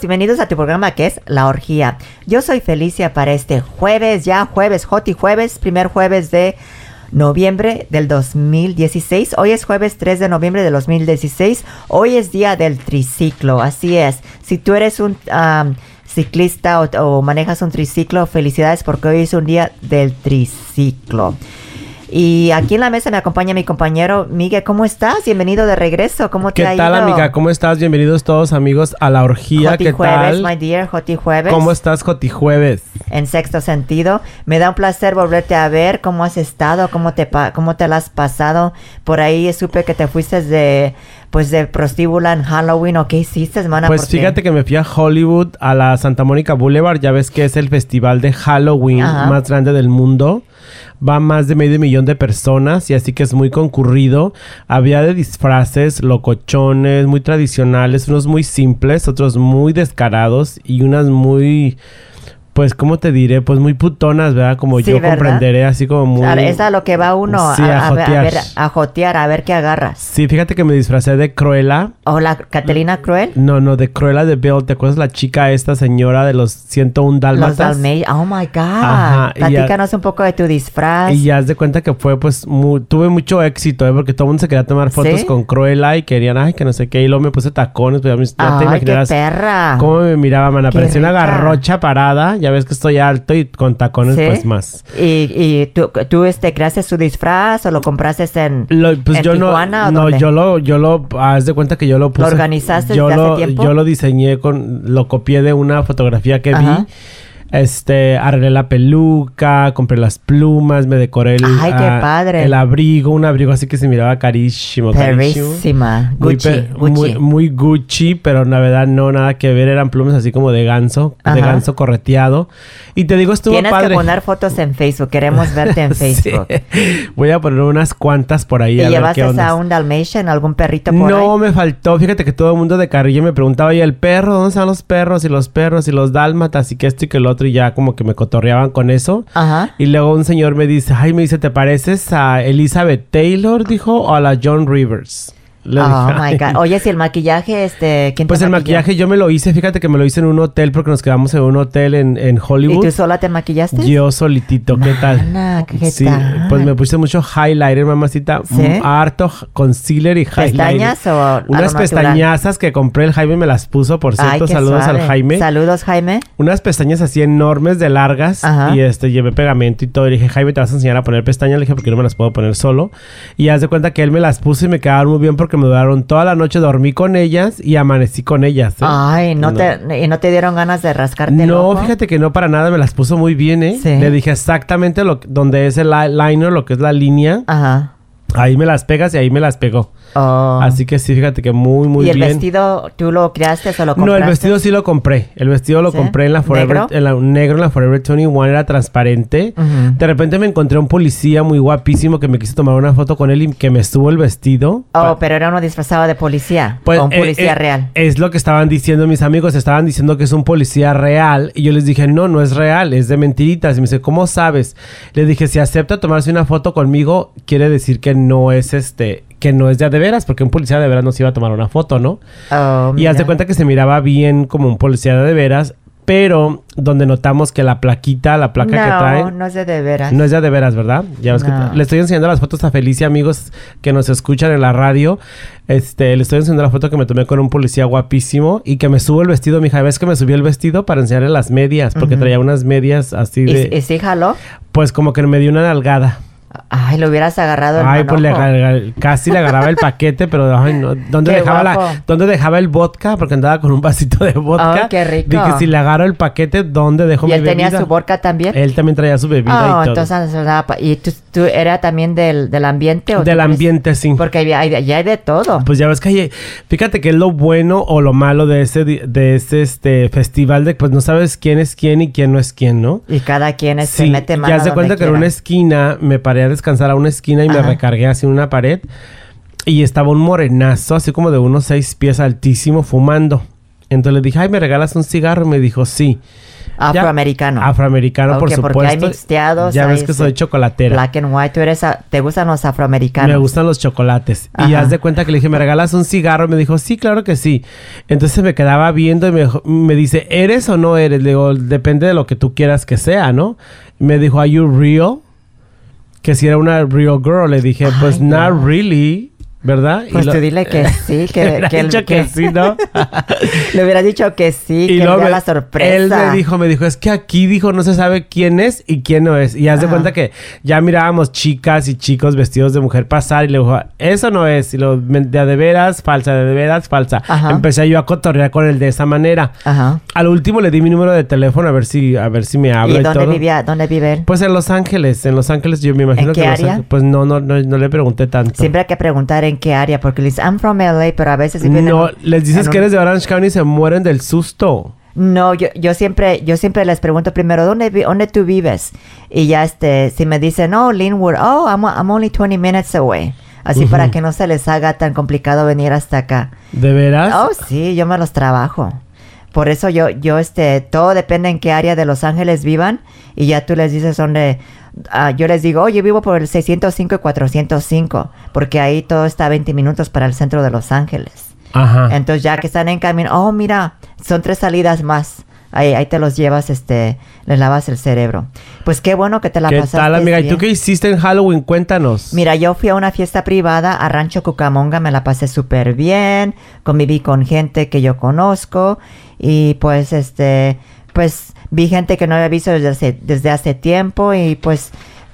Bienvenidos a tu programa que es La Orgía. Yo soy Felicia para este jueves, ya jueves, Joti jueves, primer jueves de noviembre del 2016. Hoy es jueves 3 de noviembre del 2016. Hoy es día del triciclo, así es. Si tú eres un ciclista o, o manejas un triciclo, felicidades porque hoy es un día del triciclo. Y aquí en la mesa me acompaña mi compañero Miguel. ¿Cómo estás? Bienvenido de regreso. ¿Cómo te ¿Qué ha tal, ido? amiga? ¿Cómo estás? Bienvenidos todos, amigos, a la orgía. Joti ¿Qué Jueves, tal? my dear, Joti Jueves. ¿Cómo estás, Joti Jueves? En sexto sentido. Me da un placer volverte a ver. ¿Cómo has estado? ¿Cómo te, pa- cómo te la has pasado? Por ahí supe que te fuiste de, pues, de prostíbula en Halloween. ¿O qué hiciste, hermana? Pues fíjate que me fui a Hollywood, a la Santa Mónica Boulevard. Ya ves que es el festival de Halloween Ajá. más grande del mundo. Va más de medio millón de personas y así que es muy concurrido. Había de disfraces, locochones, muy tradicionales, unos muy simples, otros muy descarados y unas muy, pues, ¿cómo te diré? Pues muy putonas, ¿verdad? Como Sí, yo ¿verdad? comprenderé, así como muy... A- Es a lo que va uno Sí, a, a a ver- a jotear. ver, a jotear, a ver qué agarras. Sí, fíjate que me disfracé de Cruella. Hola, Catalina Cruel. No, no, de Cruella de Bill. ¿Te acuerdas la chica esta señora de los 101 Los dálmatas? Dalmatians. Oh my God. Ajá, ya- Platícanos un poco de tu disfraz. Y ya haz de cuenta que fue, pues, mu- tuve mucho éxito, ¿eh? Porque todo el mundo se quería tomar fotos ¿Sí? con Cruella y querían, ay, que no sé qué. Y luego me puse tacones, pues ya, me- ya te Ay, qué perra. cómo me miraba, man. Qué Parecía una garrocha parada. Ya ves que estoy alto y con tacones, ¿Sí? pues, más. ¿Y, y tú, tú este, creaste su disfraz o lo compraste en, Lo- pues en yo Tijuana no, o no, yo lo, yo lo, haz de cuenta que yo lo puse. organizaste yo desde hace lo, tiempo? Yo lo diseñé con, lo copié de una fotografía que Ajá. vi. Este, arreglé la peluca, compré las plumas, me decoré el, Ay, qué ah, el abrigo, un abrigo así que se miraba carísimo, carísimo. Perrísima. Muy, Gucci, Gucci. Muy, muy Gucci, pero la verdad no, nada que ver. Eran plumas así como de ganso, de ganso correteado. Y te digo, estuvo Tienes padre. que poner fotos en Facebook. Queremos verte en Sí. Facebook. Voy a poner unas cuantas por ahí ¿Y a ver qué llevaste onda. a un Dalmatian, algún perrito por No ahí? me faltó, fíjate que todo el mundo de carrilla me preguntaba, ¿y el perro? ¿Dónde están los perros? Y los perros y los dálmatas y que esto y que el otro y ya como que me cotorreaban con eso. Ajá. Y luego un señor me dice, ay, me dice, ¿te pareces a Elizabeth Taylor? Dijo, o a la John Rivers. Oh my. God. Oye, si el maquillaje, este, ¿quién te Pues el maquilló? maquillaje yo me lo hice, fíjate que me lo hice en un hotel porque nos quedamos en un hotel en, en ¿Y Hollywood. tú sola te maquillaste? Yo solitito, ¿qué tal? Mana, ¿qué sí, tal? pues me puse mucho highlighter, mamacita. ¿Sí? Mm, Harto concealer y highlighter. ¿Pestañas o Unas pestañazas que compré, el Jaime me las puso, por cierto. Saludos suave. al Jaime. Saludos, Jaime. Unas pestañas así enormes de largas Ajá. y este llevé pegamento y todo. Y dije, Jaime, te vas a enseñar a poner pestañas. Le dije, porque no me las puedo poner solo. Y haz de cuenta que él me las puso y me quedaron muy bien porque me duraron toda la noche. Dormí con ellas y amanecí con ellas. ¿eh? Ay, ¿no, No. Te, ¿y no te dieron ganas de rascarte el No, ojo? fíjate que no para nada, me las puso muy bien, ¿eh? Sí. Le dije exactamente lo, donde es el li- liner, lo que es la línea. Ajá. Ahí me las pegas y ahí me las pegó. Oh. Así que sí, fíjate que muy, muy ¿Y el bien. vestido tú lo creaste o lo compraste? No, el vestido sí lo compré. El vestido lo ¿Sí? compré en la Forever, ¿Negro? en la negro en la Forever 21, era transparente. De repente me encontré un policía muy guapísimo que me quiso tomar una foto con él y que me estuvo el vestido. Oh, pero era uno disfrazado de policía. Pues, o un eh, policía eh, real. Es lo que estaban diciendo mis amigos. Estaban diciendo que es un policía real. Y yo les dije, no, no es real, es de mentiritas. Y me dice, ¿cómo sabes? Le dije, si acepta tomarse una foto conmigo, quiere decir que no es este, que no es de a de veras, porque un policía de veras no se iba a tomar una foto, ¿no? Oh, Y haz de cuenta que se miraba bien como un policía de veras, pero donde notamos que la plaquita, la placa que no, trae, no es de, de veras. no es ya de veras, ¿verdad? Ya ves No. que le estoy enseñando las fotos a Felicia, amigos que nos escuchan en la radio. Este, le estoy enseñando la foto que me tomé con un policía guapísimo y que me subo el vestido, mija. ¿Ves que me subí el vestido para enseñarle las medias? Porque traía unas medias así ¿Y, de. y sí jaló? Pues como que me dio una nalgada. Ay, lo hubieras agarrado el Ay, pues le casi le agarraba el paquete, pero ay, no. ¿Dónde Qué dejaba la, dónde dejaba el vodka? Porque andaba con un vasito de vodka. Ay, qué rico. Dije, si le agarro el paquete, ¿dónde dejo ¿Y mi él tenía bebida? su vodka también? Él también traía su bebida Oh, y todo. entonces, ¿y tú, tú era también del, del ambiente? O Del ambiente, sí. Porque hay, hay- ya hay de todo. Pues ya ves que hay, fíjate que es lo bueno o lo malo de ese de ese este festival de pues no sabes quién es quién y quién no es quién, ¿no? Y cada quien es, se Sí, mete mano ya se cuenta que en una esquina me paré descansar a una esquina y me recargué así en una pared y estaba un morenazo así como de unos seis pies altísimo fumando. Entonces le dije, ay, ¿me regalas un cigarro? Y me dijo, sí. Afroamericano. afroamericano, por supuesto. porque hay mixteados, Ya hay ves que este soy chocolatera. Black and white. ¿Tú eres a- ¿Te gustan los afroamericanos? Me gustan los chocolates. Y haz de cuenta que le dije, ¿me regalas un cigarro? Me dijo, sí, claro que sí. Entonces me quedaba viendo y me, me dice, ¿eres o no eres? Le digo, depende de lo que tú quieras que sea, ¿no? Me dijo, ¿Are you real? Que si era una real girl. Le dije, pues, not no. really. ¿Verdad? Y Pues lo- tú dile que sí, que, que, él- dicho que que- sí, ¿no? Le hubiera dicho que sí, que luego vea me- la sorpresa. Él me dijo, me dijo, es que aquí dijo no se sabe quién es y quién no es. Y haz de cuenta que ya mirábamos chicas y chicos vestidos de mujer pasar y le dijo, eso no es. Y lo de de veras, falsa, de veras, falsa. Ajá. Empecé yo a cotorrear con él de esa manera. Ajá. Al último le di mi número de teléfono a ver si, a ver si me habla ¿Y y, dónde todo. vivía? ¿Dónde vive él? Pues en Los Ángeles, en Los Ángeles yo me imagino ¿En qué que Los? Ángeles- Pues no, no, no, no le pregunté tanto. Siempre hay que preguntar en qué área, porque le dice, I'm from LA, pero a veces en No, les dices en que un- eres de Orange County y se mueren del susto. No, yo, yo siempre, yo siempre les pregunto primero, ¿dónde, vi- dónde tú vives? Y ya este, si me dicen, no, Linwood, oh, I'm, I'm only 20 minutes away. Así para que no se les haga tan complicado venir hasta acá. ¿De veras? Oh, sí, yo me los trabajo. Por eso yo, yo, este, todo depende en qué área de Los Ángeles vivan y ya tú les dices dónde. Ah, yo les digo, oye, vivo por el 605 y 405, porque ahí todo está a 20 minutos para el centro de Los Ángeles. Ajá. Entonces ya que están en camino, oh, mira, son tres salidas más. Ahí, ahí te los llevas, este, les lavas el cerebro. Pues qué bueno que te la ¿Qué pasaste tal, amiga? ¿Y tú qué hiciste en Halloween? Cuéntanos. Mira, yo fui a una fiesta privada a Rancho Cucamonga, me la pasé súper bien, conviví con gente que yo conozco y pues este, pues vi gente que no había visto desde hace, desde hace tiempo y pues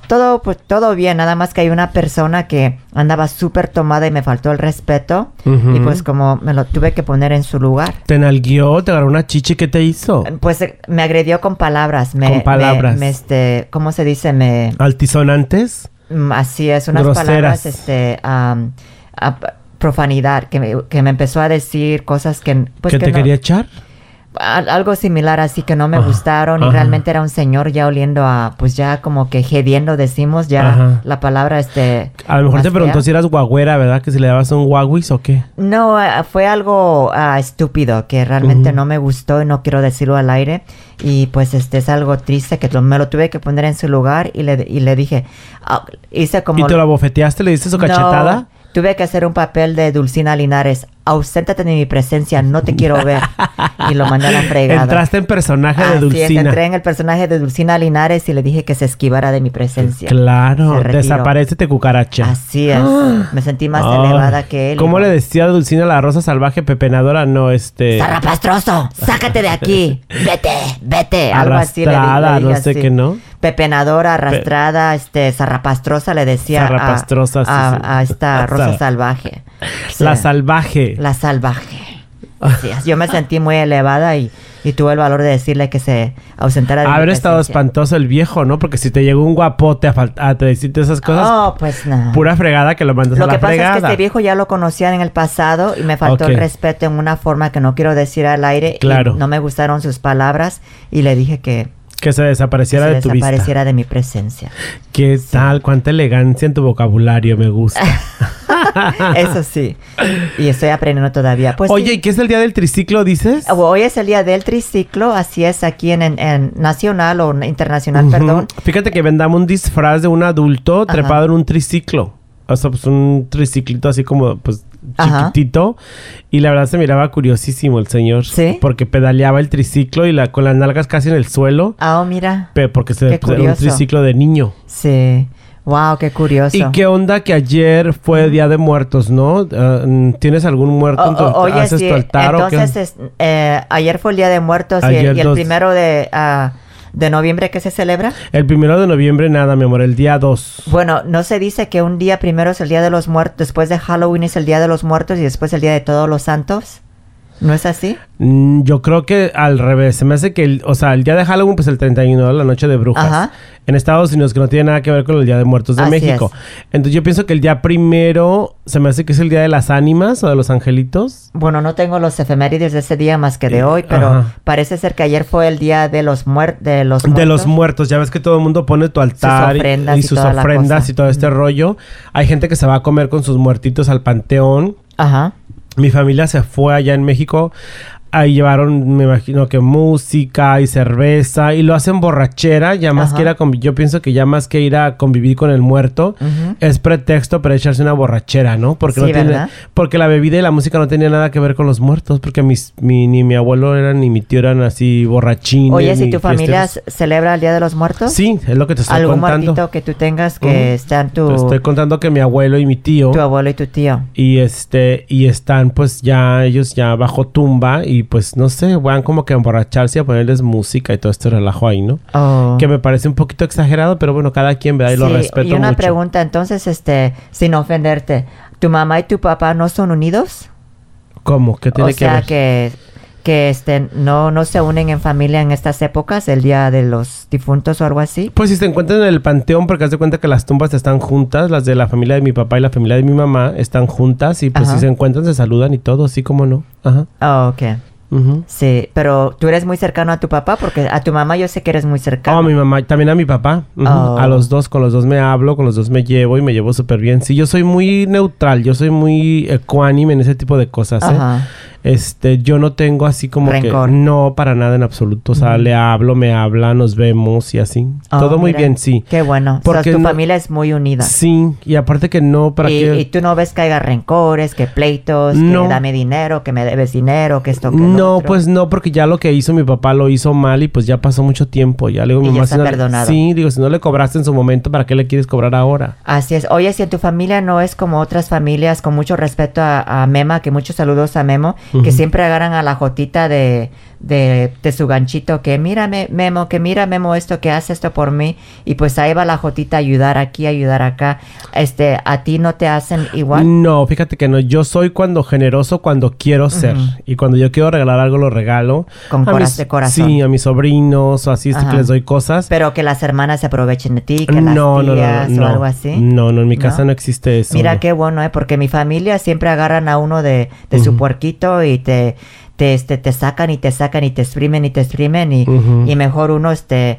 todo, pues todo bien, nada más que hay una persona que andaba súper tomada y me faltó el respeto y pues como me lo tuve que poner en su lugar. ¿Te nalguió? ¿Te agarró una chichi? ¿Qué te hizo? Pues eh, me agredió con palabras, me, Con palabras. me- me, este, ¿cómo se dice? Me, ¿Altisonantes? Mm, Así es, unas Groseras. palabras, este, a- profanidad, que me, que me empezó a decir cosas que, pues ¿Que que te no- quería echar? Al- algo similar así que no me gustaron y realmente era un señor ya oliendo a, pues ya como que gediendo decimos, ya Ajá. la palabra, este. A lo mejor te preguntó fea. si eras guagüera, ¿verdad? Que si le dabas un guaguis o qué. No, ah, fue algo ah, estúpido que realmente no me gustó y no quiero decirlo al aire. Y pues este es algo triste que lo- me lo tuve que poner en su lugar y le, y le dije, ah, hice como... ¿Y te lo abofeteaste? ¿Le diste su cachetada? No, tuve que hacer un papel de Dulcina Linares. Auséntate de mi presencia, no te quiero ver. y lo mandé a la fregada. Entraste en personaje de Así es, Dulcina. entré en el personaje de Dulcina Linares y le dije que se esquivara de mi presencia. Claro, desaparecete cucaracha. Así es. Me sentí más elevada que él. ¿Cómo le decía a Dulcina la rosa salvaje pepenadora? No, este... ¡Zarrapastroso! ¡Sácate de aquí! ¡Vete! ¡Vete! Algo así le dije no sé qué, ¿no? Pepenadora, arrastrada, este, zarrapastrosa le decía a- sí, a, sí. a esta rosa salvaje. La sea, salvaje. La salvaje. Es. Yo me sentí muy elevada y, y tuve el valor de decirle que se ausentara de mi Haber estado espantoso el viejo, ¿no? Porque si te llegó un guapote a, a te decirte esas cosas, Oh, pues no. pura fregada que lo mandas Lo a la que pasa fregada. es que este viejo ya lo conocían en el pasado y me faltó el respeto en una forma que no quiero decir al aire. y Claro. no me gustaron sus palabras y le dije que, Que se que desapareciera se de tu vista. desapareciera de mi presencia. ¿Qué tal? Cuánta elegancia en tu vocabulario, me gusta. Eso sí. Y estoy aprendiendo todavía. Pues Oye, sí. ¿y qué es el día del triciclo, dices? Hoy es el día del triciclo, así es aquí en, en- en nacional o internacional, perdón. Fíjate que vendamos un disfraz de un adulto trepado en un triciclo. O sea, pues un triciclito así como, pues, Ajá. chiquitito. Y la verdad se miraba curiosísimo el señor. ¿Sí? Porque pedaleaba el triciclo y la, con las nalgas casi en el suelo. Ah, oh, mira. porque se, pues, era un triciclo de niño. Sí. Wow, qué curioso. ¿Y qué onda que ayer fue Día de Muertos, no? Ah, mm, ¿Tienes algún muerto en tu O- o- oye, ¿Haces sí, tu altar o qué? entonces es- eh, ayer fue el Día de Muertos y el, Ayer y el dos- primero de, ah, de noviembre que se celebra. El primero de noviembre nada, mi amor, el día 2. Bueno, no se dice que un día primero es el Día de los Muertos, después de Halloween es el Día de los Muertos y después el Día de Todos los Santos. ¿No es así? Mm, yo creo que al revés. Se me hace que, el, o sea, el día de Halloween, pues el 31, la noche de brujas. Ajá. En Estados Unidos, que no tiene nada que ver con el día de muertos de Así México. Entonces yo pienso que el día primero se me hace que es el día de las ánimas o de los angelitos. Bueno, no tengo los efemérides de ese día más que de hoy, pero Ajá. parece ser que ayer fue el Día de los, muer de los Muertos. De los muertos. Ya ves que todo el mundo pone tu altar y- ofrendas y, y sus ofrendas y todo este rollo. Hay gente que se va a comer con sus muertitos al panteón. Ajá. Mi familia se fue allá en México Ahí llevaron, me imagino que música y cerveza y lo hacen borrachera, ya más Ajá. que ir a yo pienso que ya más que ir a convivir con el muerto, es pretexto para echarse una borrachera, ¿no? Porque Sí, no tiene, porque la bebida y la música no tenía nada que ver con los muertos, porque mis, mi, ni mi abuelo eran ni mi tío eran así borrachines. Oye, si tu familia fiesteros. celebra el Día de los Muertos, Sí, es lo que te estoy algún contando. muertito que tú tengas que Ujú. está en tu, Te estoy contando que mi abuelo y mi tío tu abuelo y tu tío. y este y están pues ya ellos ya bajo tumba y pues no sé, van como que a emborracharse y a ponerles música y todo este relajo ahí, ¿no? Oh. Que me parece un poquito exagerado, pero bueno, cada quien, ¿verdad? Y lo respeto y una mucho. pregunta, entonces, este, sin ofenderte, ¿tu mamá y tu papá no son unidos? ¿Cómo? ¿Qué tiene o que sea, ver? que, que este, no, no se unen en familia en estas épocas, el Día de los Difuntos o algo así. Pues si se encuentran en el panteón, porque haz de cuenta que las tumbas están juntas, las de la familia de mi papá y la familia de mi mamá están juntas y pues Ajá. si se encuentran se saludan y todo, así como no. Ajá. Oh, ok. Sí, pero tú eres muy cercano a tu papá porque a tu mamá yo sé que eres muy cercano. Oh, a mi mamá, también a mi papá. Oh. A los dos, con los dos me hablo, con los dos me llevo y me llevo súper bien. Sí, yo soy muy neutral, yo soy muy ecuánime en ese tipo de cosas, ¿eh? Este, yo no tengo así como Rencor. que no para nada en absoluto. O sea, le hablo, me habla, nos vemos y así. Oh, Todo muy mira, bien, sí. Qué bueno. O sea, Porque tu no- familia es muy unida. Sí, y aparte que no, para y, qué. y tú no ves que haya rencores, que pleitos, No. que dame dinero, que me debes dinero, que esto, que No, otro. pues no, porque ya lo que hizo mi papá lo hizo mal y pues ya pasó mucho tiempo. Ya le digo, Y mi ya mamá, está si no. Sí, digo, si no le cobraste en su momento, ¿para qué le quieres cobrar ahora? Así es. Oye, si en tu familia no es como otras familias, con mucho respeto a, a Mema, que muchos saludos a Memo, que siempre agarran a la jotita de, de, de su ganchito, que mírame, Memo, que mira, Memo, esto, que hace esto por mí. Y pues ahí va la jotita a ayudar aquí, ayudar acá. Este, ¿a ti no te hacen igual? No, fíjate que no. Yo soy cuando generoso cuando quiero ser. Ujú. Y cuando yo quiero regalar algo, lo regalo. Con A mis- de corazón. Sí, a mis sobrinos o así, que les doy cosas. Pero que las hermanas se aprovechen de ti, que las no, no, no, tías no, o algo así. No, no, en mi ¿No? casa no existe eso. Mira no. qué bueno, ¿eh? Porque mi familia siempre agarran a uno de, de su Ujú. puerquito y te, te, este, te sacan y te sacan y te exprimen y te exprimen y, Ujú. y mejor uno, este,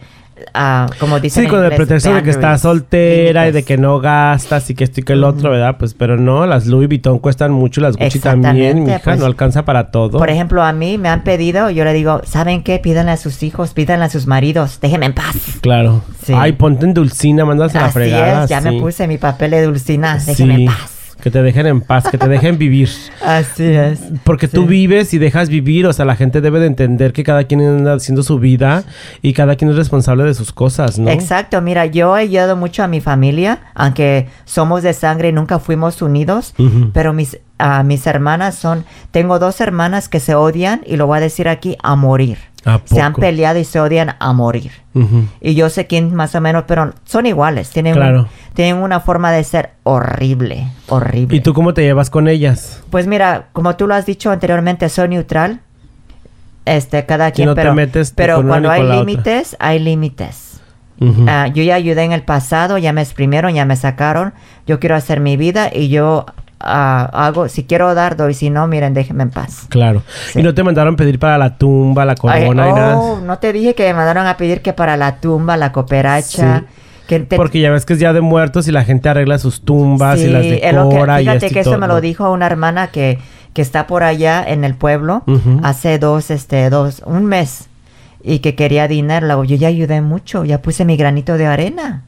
ah, como dicen Sí, con el pretexto de que estás soltera y de que no gastas y que esto y que el otro, ¿verdad? Pues, pero no, las Louis Vuitton cuestan mucho, las Gucci también, Exactamente, mi hija, pues. no alcanza para todo. Por ejemplo, a mí me han pedido, yo le digo, ¿saben qué? Pídanle a sus hijos, pídanle a sus maridos, déjenme en paz. Claro. Sí. Ay, ponte en dulcina, mandas a la Así fregada. es, ya sí. me puse mi papel de dulcina, déjenme Sí, en paz. Que te dejen en paz, que te dejen vivir. Así es. Porque tú vives y dejas vivir, o sea, la gente debe de entender que cada quien anda haciendo su vida y cada quien es responsable de sus cosas, ¿no? Exacto, mira, yo he ayudado mucho a mi familia, aunque somos de sangre y nunca fuimos unidos, pero mis, mis hermanas son, tengo dos hermanas que se odian y lo voy a decir aquí, a morir. ¿A Se han peleado y se odian a morir. Y yo sé quién más o menos, pero son iguales, tienen, un- tienen una forma de ser horrible, horrible. ¿Y tú cómo te llevas con ellas? Pues mira, como tú lo has dicho anteriormente, soy neutral. Este, cada quien, no te pero, metes pero cuando hay límites, hay límites. Ah, yo ya ayudé en el pasado, ya me exprimieron, ya me sacaron. Yo quiero hacer mi vida y yo hago, si quiero dar, doy. Si no, miren, déjenme en paz. Claro. Sí. Y no te mandaron pedir para la tumba, la Ay, corona y nada. oh, no te dije que me mandaron a pedir que para la tumba, la cooperacha. Sí. Que te- Porque ya ves que es día de muertos y la gente arregla sus tumbas y Sí, las lo que- decora y fíjate y que eso me lo dijo una hermana que, que está por allá en el pueblo hace dos, este, dos, un mes y que quería dinero. Yo ya ayudé mucho, ya puse mi granito de arena.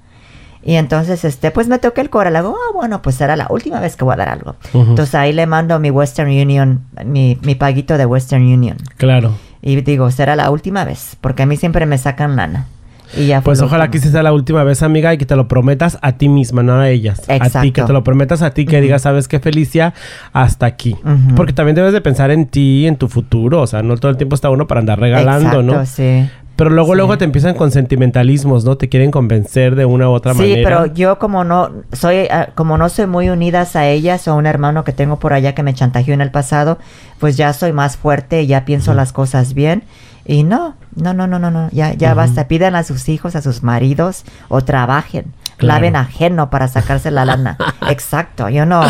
Y entonces, este, pues me toqué el cora. Le digo, ah, bueno, pues será la última vez que voy a dar algo. Entonces ahí le mando mi Western Union, mi, mi paguito de Western Union. Claro. Y digo, será la última vez, porque a mí siempre me sacan lana. Y ya fue Pues ojalá que sea la última vez, amiga, y que te lo prometas a ti misma, no a ellas. A ti, Exacto. que te lo prometas a ti, que digas, ¿sabes qué, Felicia? Hasta aquí. Porque también debes de pensar en ti, en tu futuro. O sea, no todo el tiempo está uno para andar regalando, Exacto, ¿no? sí. Pero luego, Sí. luego te empiezan con sentimentalismos, ¿no? Te quieren convencer de una u otra Sí, manera. pero yo como no soy ah, como no soy muy unidas a ellas o a un hermano que tengo por allá que me chantajeó en el pasado, pues ya soy más fuerte y ya pienso las cosas bien y no, no, no, no, no, no, ya ya basta, pidan a sus hijos, a sus maridos o trabajen, Claro. laven ajeno para sacarse la lana. Exacto, yo no.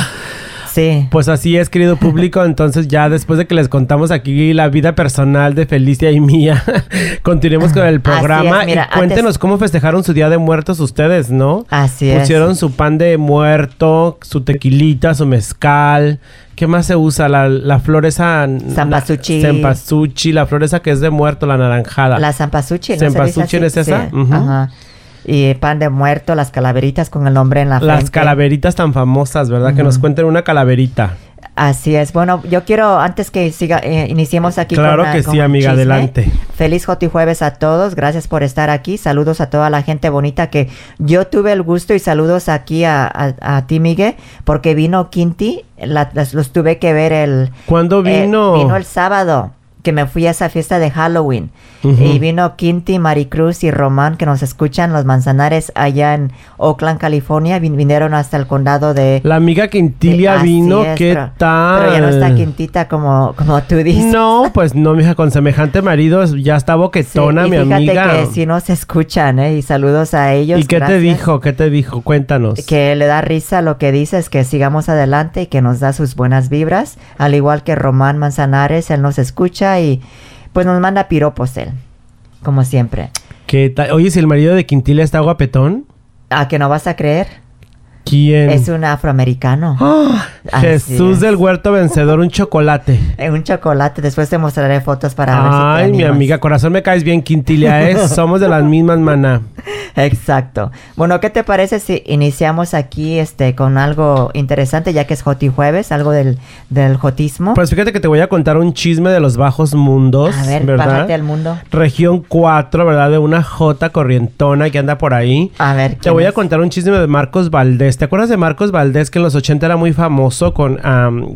Sí. Pues así es, querido público. Entonces, ya después de que les contamos aquí la vida personal de Felicia y mía, continuemos con el programa. es, mira, y cuéntenos antes- cómo festejaron su día de muertos ustedes, ¿no? Así es. Pusieron su pan de muerto, su tequilita, su mezcal. ¿Qué más se usa? La, la flor esa... Zampasuchi. Zampasuchi, la flor esa que es de muerto, la naranjada. La zampasuchi, ¿no? Zampasuchi es esa. Sí. Ajá. Y pan de muerto, las calaveritas con el nombre en la frente. Las calaveritas tan famosas, ¿verdad? Que nos cuenten una calaverita. Así es. Bueno, yo quiero, antes que siga, eh, iniciemos aquí claro que sí, amiga, adelante. Feliz Joti Jueves a todos. Gracias por estar aquí. Saludos a toda la gente bonita que yo tuve el gusto y saludos aquí a, a, ti, Miguel, porque vino Quinti. los tuve que ver el... ¿Cuándo vino? vino el sábado que me fui a esa fiesta de Halloween. Y vino Quinti, Maricruz y Román, que nos escuchan, los manzanares allá en Oakland, California. vinieron hasta el condado de... La amiga Quintilia vino, ¿qué tal? Pero ya no está Quintita como, como tú dices. No, pues no, mija, con semejante marido ya está boquetona, mi amiga. Fíjate que sí nos escuchan, ¿eh? Y saludos a ellos. ¿Y qué te dijo? ¿Qué te dijo? Cuéntanos. Que le da risa lo que dices, que sigamos adelante y que nos da sus buenas vibras. Al igual que Román Manzanares, él nos escucha y pues nos manda piropos él, como siempre. ¿Qué Oye, si el marido de Quintila está guapetón. ¿A que no vas a creer? ¿Quién? Es un afroamericano. ¡Ah! Jesús del Huerto Vencedor, un chocolate. un chocolate. Después te mostraré fotos para ver si te Ay, mi amiga, corazón me caes bien, Quintilia, ¿eh? Somos de las mismas, maná. Exacto. Bueno, ¿qué te parece si iniciamos aquí este con algo interesante, ya que es Joti Jueves, algo del, del Jotismo? Pues fíjate que te voy a contar un chisme de los bajos mundos. A ver, ¿verdad? al mundo. Región 4, ¿verdad? De una J corrientona que anda por ahí. A ver. Te voy a contar un chisme de Marcos Valdés. ¿Te acuerdas de Marcos Valdés que en los 80 era muy famoso con,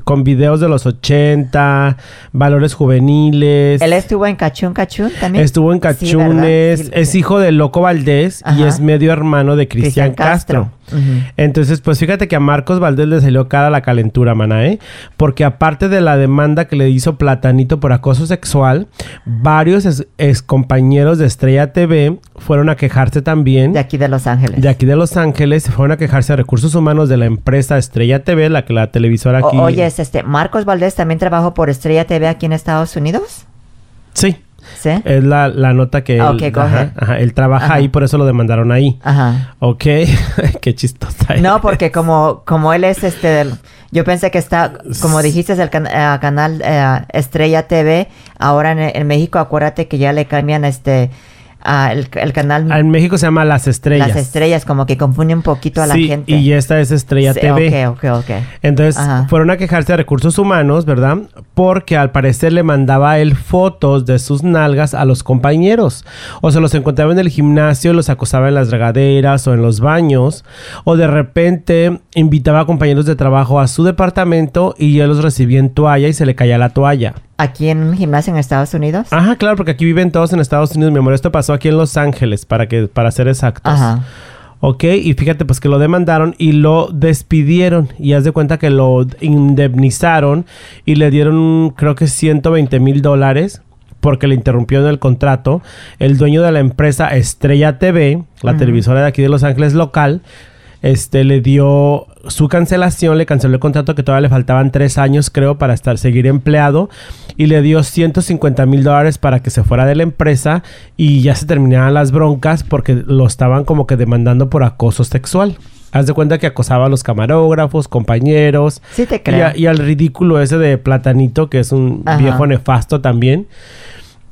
con videos de los 80, valores juveniles? Él estuvo en Cachún Cachún también. Estuvo en Cachunes, es hijo de Loco Valdés y es medio hermano de Cristian Castro. Entonces, pues fíjate que a Marcos Valdés le salió cara la calentura, mana, ¿eh? Porque aparte de la demanda que le hizo Platanito por acoso sexual, varios ex, compañeros de Estrella TV fueron a quejarse también. De aquí de Los Ángeles. De aquí de Los Ángeles, fueron a quejarse a recursos humanos de la empresa Estrella TV, la que la televisora aquí. oye, este, ¿Marcos Valdés también trabajó por Estrella TV aquí en Estados Unidos? Sí. ¿Sí? Es la, nota que él, ajá, él trabaja ahí, por eso lo demandaron ahí. Ajá. Ok, qué chistosa. No, porque como, como él es este, yo pensé que está, como dijiste, es el eh, canal eh, Estrella TV, ahora en, en, México acuérdate que ya le cambian este el, canal. En México se llama Las Estrellas. Las Estrellas, como que confunde un poquito a la gente. Y esta es Estrella TV. Ok, ok, ok. Entonces fueron a quejarse de recursos humanos, ¿verdad? Porque al parecer le mandaba él fotos de sus nalgas a los compañeros. O se los encontraba en el gimnasio, los acosaba en las regaderas o en los baños. O de repente invitaba a compañeros de trabajo a su departamento y él los recibía en toalla y se le caía la toalla. ¿Aquí en un gimnasio en Estados Unidos? Ajá, claro, porque aquí viven todos en Estados Unidos, mi amor. Esto pasó aquí en Los Ángeles, para que, para ser exactos. Ajá. Ok, y fíjate pues que lo demandaron y lo despidieron y haz de cuenta que lo indemnizaron y le dieron creo que 120 mil dólares porque le interrumpió en el contrato. El dueño de la empresa Estrella TV, la televisora de aquí de Los Ángeles local, este le dio su cancelación, le canceló el contrato que todavía le faltaban tres años, creo, para estar seguir empleado y le dio 150 mil dólares para que se fuera de la empresa y ya se terminaban las broncas porque lo estaban como que demandando por acoso sexual. Haz de cuenta que acosaba a los camarógrafos, compañeros. Sí, te creo. Y, al ridículo ese de Platanito, que es un viejo nefasto también.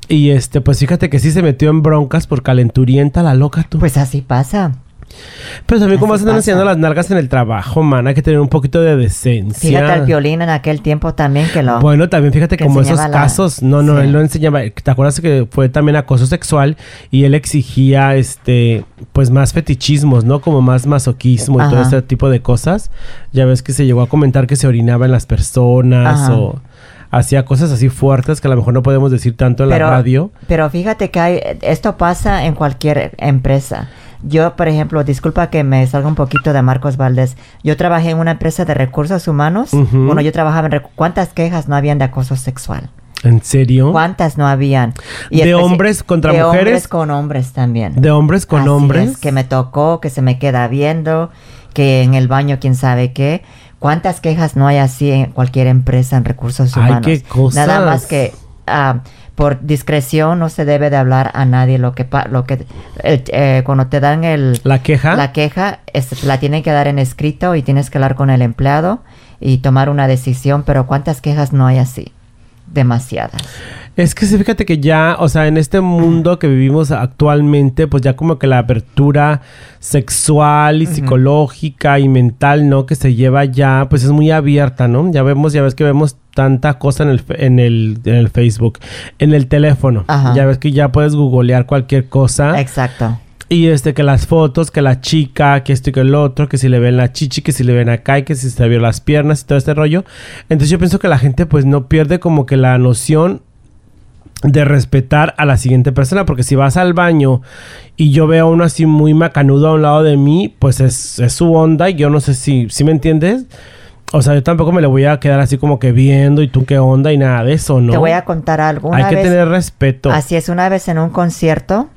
Y este, pues fíjate que sí se metió en broncas por calenturienta la loca tú. Pues así pasa. Pero también como están enseñando las nalgas en el trabajo, man, hay que tener un poquito de decencia. Fíjate al violín en aquel tiempo también que lo... Bueno, también fíjate como esos casos, no, no, él lo enseñaba, ¿te acuerdas que fue también acoso sexual y él exigía, este, pues más fetichismos, ¿no? Como más masoquismo y todo ese tipo de cosas. Ya ves que se llegó a comentar que se orinaba en las personas o hacía cosas así fuertes que a lo mejor no podemos decir tanto en la radio. Pero fíjate que hay, esto pasa en cualquier empresa. Yo, por ejemplo, disculpa que me salga un poquito de Marcos Valdés. Yo trabajé en una empresa de recursos humanos. Bueno, yo trabajaba en... ¿Cuántas quejas no habían de acoso sexual? ¿En serio? ¿Cuántas no habían? ¿De hombres contra mujeres? De hombres con hombres también. ¿De hombres con hombres? que me tocó, que se me queda viendo, que en el baño quién sabe qué. ¿Cuántas quejas no hay así en cualquier empresa en recursos humanos? Ay, qué cosas. Nada más que... Ah, por discreción no se debe de hablar a nadie lo que lo que el- eh, cuando te dan el La queja. la queja es- la tienen que dar en escrito y tienes que hablar con el empleado y tomar una decisión pero cuántas quejas no hay así demasiadas Es que sí, fíjate que ya, o sea, en este mundo que vivimos actualmente, pues ya como que la apertura sexual y psicológica y mental, ¿no? Que se lleva ya, pues es muy abierta, ¿no? Ya vemos, ya ves que vemos tanta cosa en el, en el, en el Facebook, en el teléfono. Ajá. Ya ves que ya puedes googlear cualquier cosa. exacto Y este, que las fotos, que la chica, que esto y que el otro, que si le ven la chichi, que si le ven acá y que si se vio las piernas y todo este rollo. Entonces yo pienso que la gente pues no pierde como que la noción de respetar a la siguiente persona. Porque si vas al baño y yo veo a uno así muy macanudo a un lado de mí, pues es, es su onda y yo no sé si, si me entiendes. O sea, yo tampoco me le voy a quedar así como que viendo y tú qué onda y nada de eso, ¿no? te voy a contar algo Hay que tener respeto. Así es, una vez en un concierto,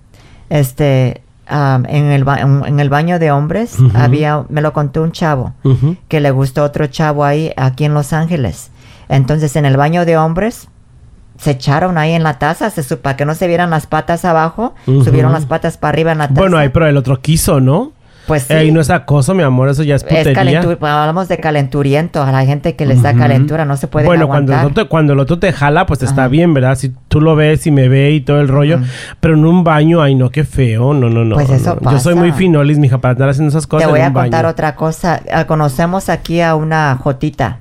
este, am, en, el ba- en, en el baño de hombres, había, me lo contó un chavo, que le gustó otro chavo ahí, aquí en Los Ángeles. Entonces, en el baño de hombres, se echaron ahí en la taza, se para que no se vieran las patas abajo, subieron las patas para arriba en la taza. Bueno, ahí pero el otro quiso, ¿no? Pues sí. Ey, no es acoso, mi amor, eso ya es es putería. calentura, hablamos de calenturiento, a la gente que les da calentura, no se puede bueno, cuando el, otro, cuando el otro te jala, pues está bien, ¿verdad? Si tú lo ves y me ve y todo el rollo. Pero en un baño, ay, no, qué feo. No, no, no. Pues eso no. Yo soy muy finolis, mija, para andar haciendo esas cosas Te voy en a contar baño. otra cosa. Ah, Conocemos aquí a una Jotita.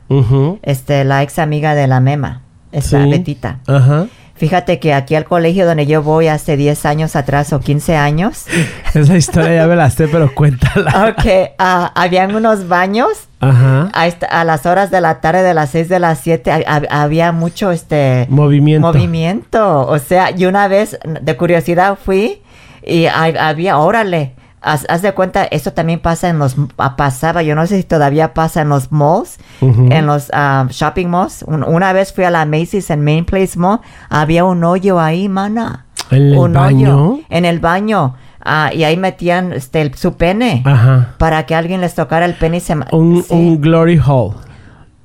Este, la ex amiga de la Mema, esta Sí. Betita. Ajá. Fíjate que aquí al colegio donde yo voy hace 10 años atrás o 15 años, Esa historia ya me la sé, pero cuéntala. ok, ah, habían unos baños Ajá. a, a las horas de la tarde, de las 6 de las 7, ha- ha- había mucho este Movimiento. movimiento. O sea, y una vez de curiosidad fui y había, órale, haz, haz de cuenta, eso también pasa en los, ah, pasaba, yo no sé si todavía pasa en los malls, en los ah, shopping malls. Un- una vez fui a la Macy's en Main Place Mall, había un hoyo ahí, mana. ¿En el un baño? hoyo en el baño. Ah, y ahí metían este, el- su pene Ajá. para que alguien les tocara el pene y se... Un, sí. un glory hole.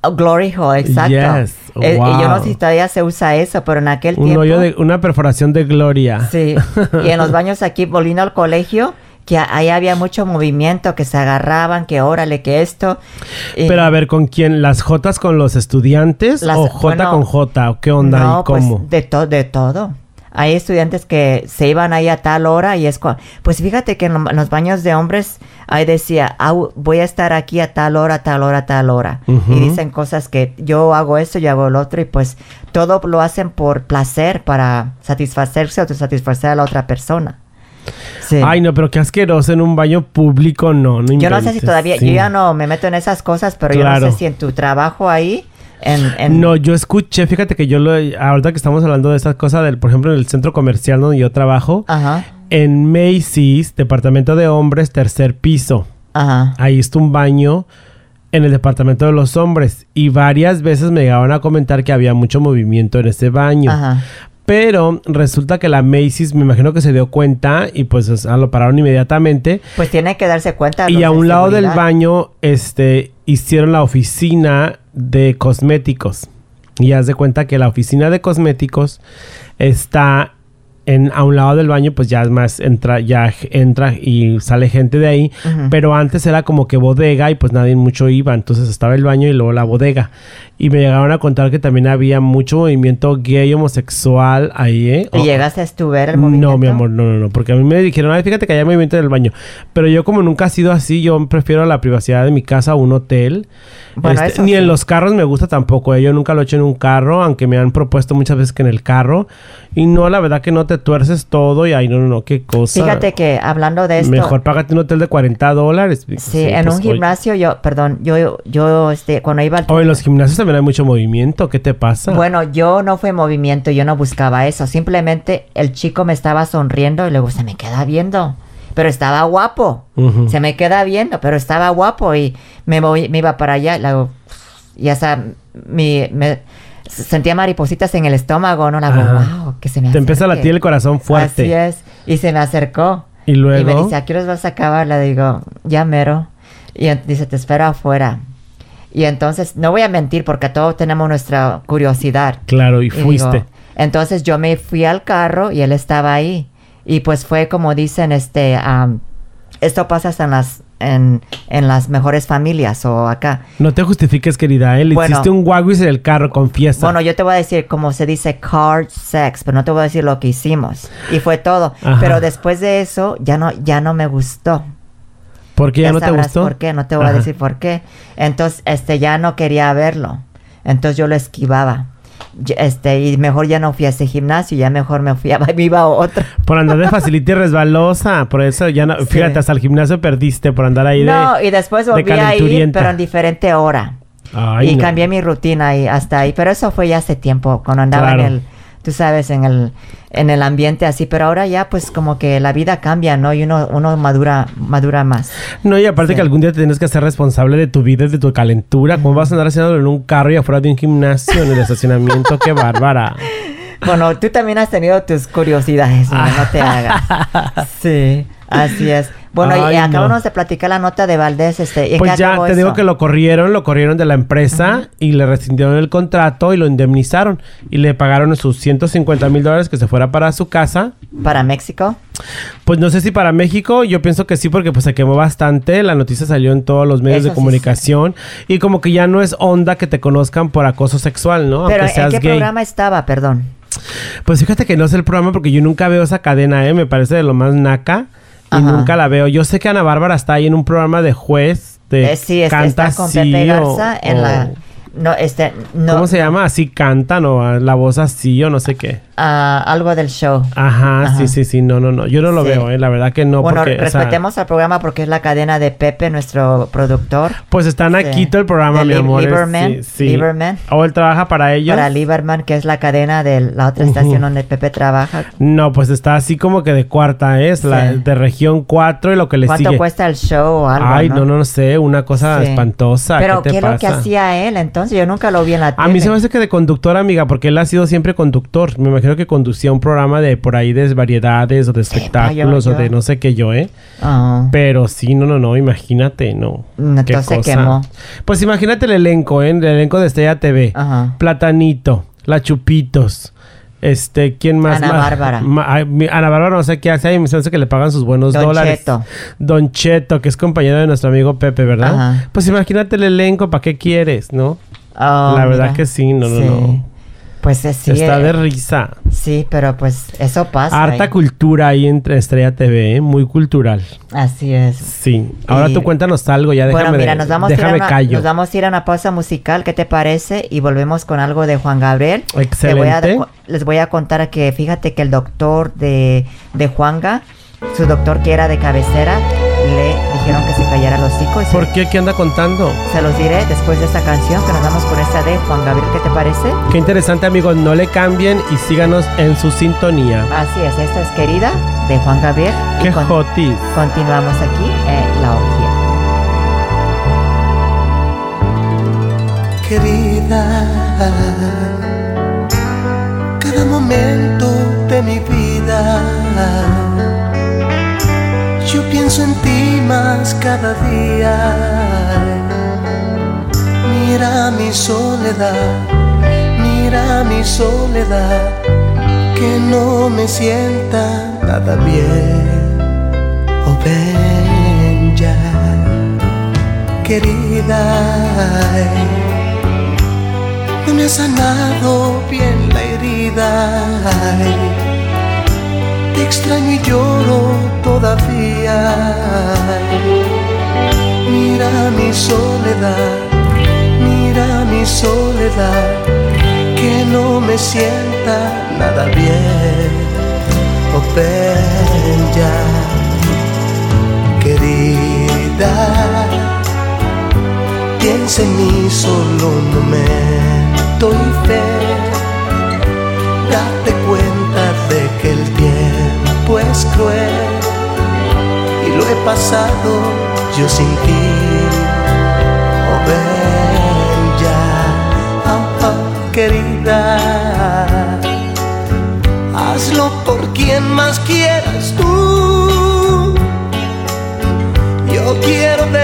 Oh, glory hole, exacto. Yes, Eh, y yo no sé si todavía se usa eso, pero en aquel Un tiempo... hoyo de una perforación de gloria. Sí, y en los baños aquí, volviendo al colegio, que ahí había mucho movimiento, que se agarraban, que órale, que esto. y- Pero a ver, ¿con quién? ¿Las Jotas con los estudiantes? Las- ¿O J bueno, con J? ¿O qué onda? No, ¿Y cómo? pues de, to- de todo. Hay estudiantes que se iban ahí a tal hora y es... Pues fíjate que en, lo- en los baños de hombres ahí decía, "Ah, voy a estar aquí a tal hora, tal hora, tal hora. Y dicen cosas que yo hago esto, yo hago el otro y pues todo lo hacen por placer, para satisfacerse o satisfacer a la otra persona. Sí. Ay, no, pero qué asqueroso en un baño público, no, no Yo no sé si todavía, sí. yo ya no me meto en esas cosas, pero yo no sé si en tu trabajo ahí, en, en- No, yo escuché, fíjate que yo lo, ahorita que estamos hablando de esas cosas, del, por ejemplo, en el centro comercial donde yo trabajo, Ajá, en Macy's, departamento de hombres, tercer piso. ajá. Ahí está un baño en el departamento de los hombres. Y varias veces me llegaban a comentar que había mucho movimiento en ese baño. Ajá. Pero resulta que la Macy's me imagino que se dio cuenta y pues o sea, lo pararon inmediatamente. Pues tiene que darse cuenta. Y a de un lado del baño, este, hicieron la oficina de cosméticos. Y haz de cuenta que la oficina de cosméticos está en, a un lado del baño, pues ya es más, entra, ya entra y sale gente de ahí. Ujú. Pero antes era como que bodega y pues nadie mucho iba. Entonces estaba el baño y luego la bodega. Y me llegaron a contar que también había mucho movimiento gay homosexual ahí, ¿eh? ¿Y O- llegaste a tu ver el movimiento? no, mi amor, no, no, no, porque a mí me dijeron, ay, fíjate que hay movimiento en el baño. Pero yo como nunca ha sido así, yo prefiero la privacidad de mi casa o un hotel. Bueno, Este, ni sí. en los carros me gusta tampoco, ¿eh? yo nunca lo he hecho en un carro, aunque me han propuesto muchas veces que en el carro. Y no, la verdad que no te tuerces todo y ay, no, no, no, qué cosa. Fíjate que hablando de esto... Mejor págate un hotel de 40 dólares. Sí, en pues, un oye. gimnasio yo, perdón, yo, yo, este, cuando iba al... O en los gimnasios también hay mucho movimiento, ¿qué te pasa? Bueno, yo no fue movimiento, yo no buscaba eso. Simplemente el chico me estaba sonriendo y luego se me queda viendo. Pero estaba guapo. Se me queda viendo, pero estaba guapo y me, moví- me iba para allá. y Luego, ya sea, mi, me sentía maripositas en el estómago, ¿no? Luego, Ajá. wow, que se me Te empieza a acerque". latir el corazón fuerte. Así es. Y se me acercó. Y luego... Y me dice, ¿a qué horas vas a acabar? Le digo, ya mero. Y dice, te espero afuera. Y entonces, no voy a mentir porque todos tenemos nuestra curiosidad. Claro, y Y fuiste. digo, Entonces yo me fui al carro y él estaba ahí. Y pues fue como dicen, este, am, esto pasa hasta en las, en, en las mejores familias o acá. No te justifiques, querida. ¿eh? Le Bueno. hiciste un guaguis en el carro, confiesa. Bueno, yo te voy a decir como se dice car sex, pero no te voy a decir lo que hicimos. Y fue todo. Ajá. Pero después de eso ya no, ya no me gustó. ¿Por qué ya, no te gustó? por qué, no te voy Ajá. a decir por qué. Entonces, este, ya no quería verlo. Entonces yo lo esquivaba. Este, y mejor ya no fui a ese gimnasio, ya mejor me fui a, me iba a otro. Por andar de facilita y resbalosa. Por eso ya no. Sí. Fíjate, hasta el gimnasio perdiste por andar ahí No, de. y después de volví a ir, pero en diferente hora. Ay, y no. cambié mi rutina y hasta ahí. Pero eso fue ya hace tiempo, cuando andaba Claro. en el, tú sabes, en el, en el ambiente así. Pero ahora ya pues como que la vida cambia, ¿no? Y uno, uno madura, madura más. No, y aparte Sí. que algún día te tienes que ser responsable de tu vida y de tu calentura. ¿Cómo vas a andar haciéndolo en un carro y afuera de un gimnasio en el estacionamiento? ¡Qué bárbara! Bueno, tú también has tenido tus curiosidades, niña, no te hagas. Sí, así es. Bueno, Ay, y no. acabamos de platicar la nota de Valdés, este, ¿y Pues ya te digo que lo corrieron, lo corrieron de la empresa y le rescindieron el contrato y lo indemnizaron y le pagaron sus 150 mil dólares que se fuera para su casa. ¿Para México? Pues no sé si para México, yo pienso que sí porque pues se quemó bastante, la noticia salió en todos los medios Eso de sí comunicación y como que ya no es onda que te conozcan por acoso sexual, ¿no? Pero Aunque ¿en qué gay. programa estaba, perdón? Pues fíjate que no sé el programa porque yo nunca veo esa cadena, ¿eh? Me parece de lo más naca y Ajá. nunca la veo. Yo sé que Ana Bárbara está ahí en un programa de juez de Eh, sí, este, canta está con así Pepe o- Garza en o- la... No, este, no, ¿Cómo se llama? Así cantan o la voz así o no sé qué. ah, algo del show. Ajá, Ajá. sí, sí, sí. No, no, no. Yo no lo Sí. veo, ¿eh? La verdad que no. bueno, porque, o sea, respetemos al programa porque es la cadena de Pepe, nuestro productor. pues está en Sí. Aquito el programa, De mi amor. Lieberman, sí. Lieberman. ¿O él trabaja para ellos? Para Lieberman, que es la cadena de la otra estación donde Pepe trabaja. No, pues está así como que de cuarta, ¿eh? es la de región 4 y lo que le ¿Cuánto sigue. cuesta el show o algo? Ay, no, no, no sé, una cosa espantosa. Pero ¿qué ¿qué, te es lo que hacía él entonces? Yo nunca lo vi en la tele. A mí se me hace que de conductor, amiga, porque él ha sido siempre conductor. Me imagino que conducía un programa de por ahí de variedades o de espectáculos yo- o de no sé qué yo, ¿eh? Ah. Pero sí, no, no, no, imagínate, no. Mm, Qué entonces cosa. quemó. Pues imagínate el elenco, ¿eh? El elenco de Estrella TV. Ajá. Platanito, La Chupitos. Este, ¿quién más? Ana Bárbara. Ana Bárbara no sé qué hace. Ay, me que le pagan sus buenos Don dólares. Cheto. Don Cheto, que es compañero de nuestro amigo Pepe, ¿verdad? Ajá. Pues imagínate el elenco, ¿para qué quieres, no? Oh, La verdad mira. que sí, no, no, Sí. no. Pues eh, sí. Está eh, de risa. Sí, pero pues eso pasa. Harta eh. cultura ahí entre Estrella TV, ¿eh? muy cultural. Así es. Sí. Ahora Y- tú cuéntanos algo, ya déjame bueno, mira, nos vamos, a ir a una, callo. nos vamos a ir a una pausa musical, ¿qué te parece? Y volvemos con algo de Juan Gabriel. Te voy a- Excelente. les voy a contar que fíjate que el doctor de, de Juanga, su doctor que era de cabecera, le callara los hocico se- ¿Por qué? ¿Qué anda contando? se los diré después de esta canción que nos vamos con esta de Juan Gabriel, ¿qué te parece? Qué interesante, amigos. No le cambien y síganos en su sintonía. Así es, esta es querida de Juan Gabriel. Qué con- jotis. continuamos aquí en La Orgía. querida. Cada momento de mi vida, pienso en ti más cada día. Mira mi soledad, mira mi soledad, que no me sienta nada bien. Oh, ven ya querida. No me ha sanado bien la herida. Te extraño y lloro todavía. Mira mi soledad, mira mi soledad, que no me sienta nada bien. Oh, ven ya, querida piensa en mí solo un momento y fe. Date cuenta de que el tiempo es cruel y lo he pasado yo sin ti. Oh, ven ya, ah, ah, querida. Hazlo por quien más quieras tú. Yo quiero ver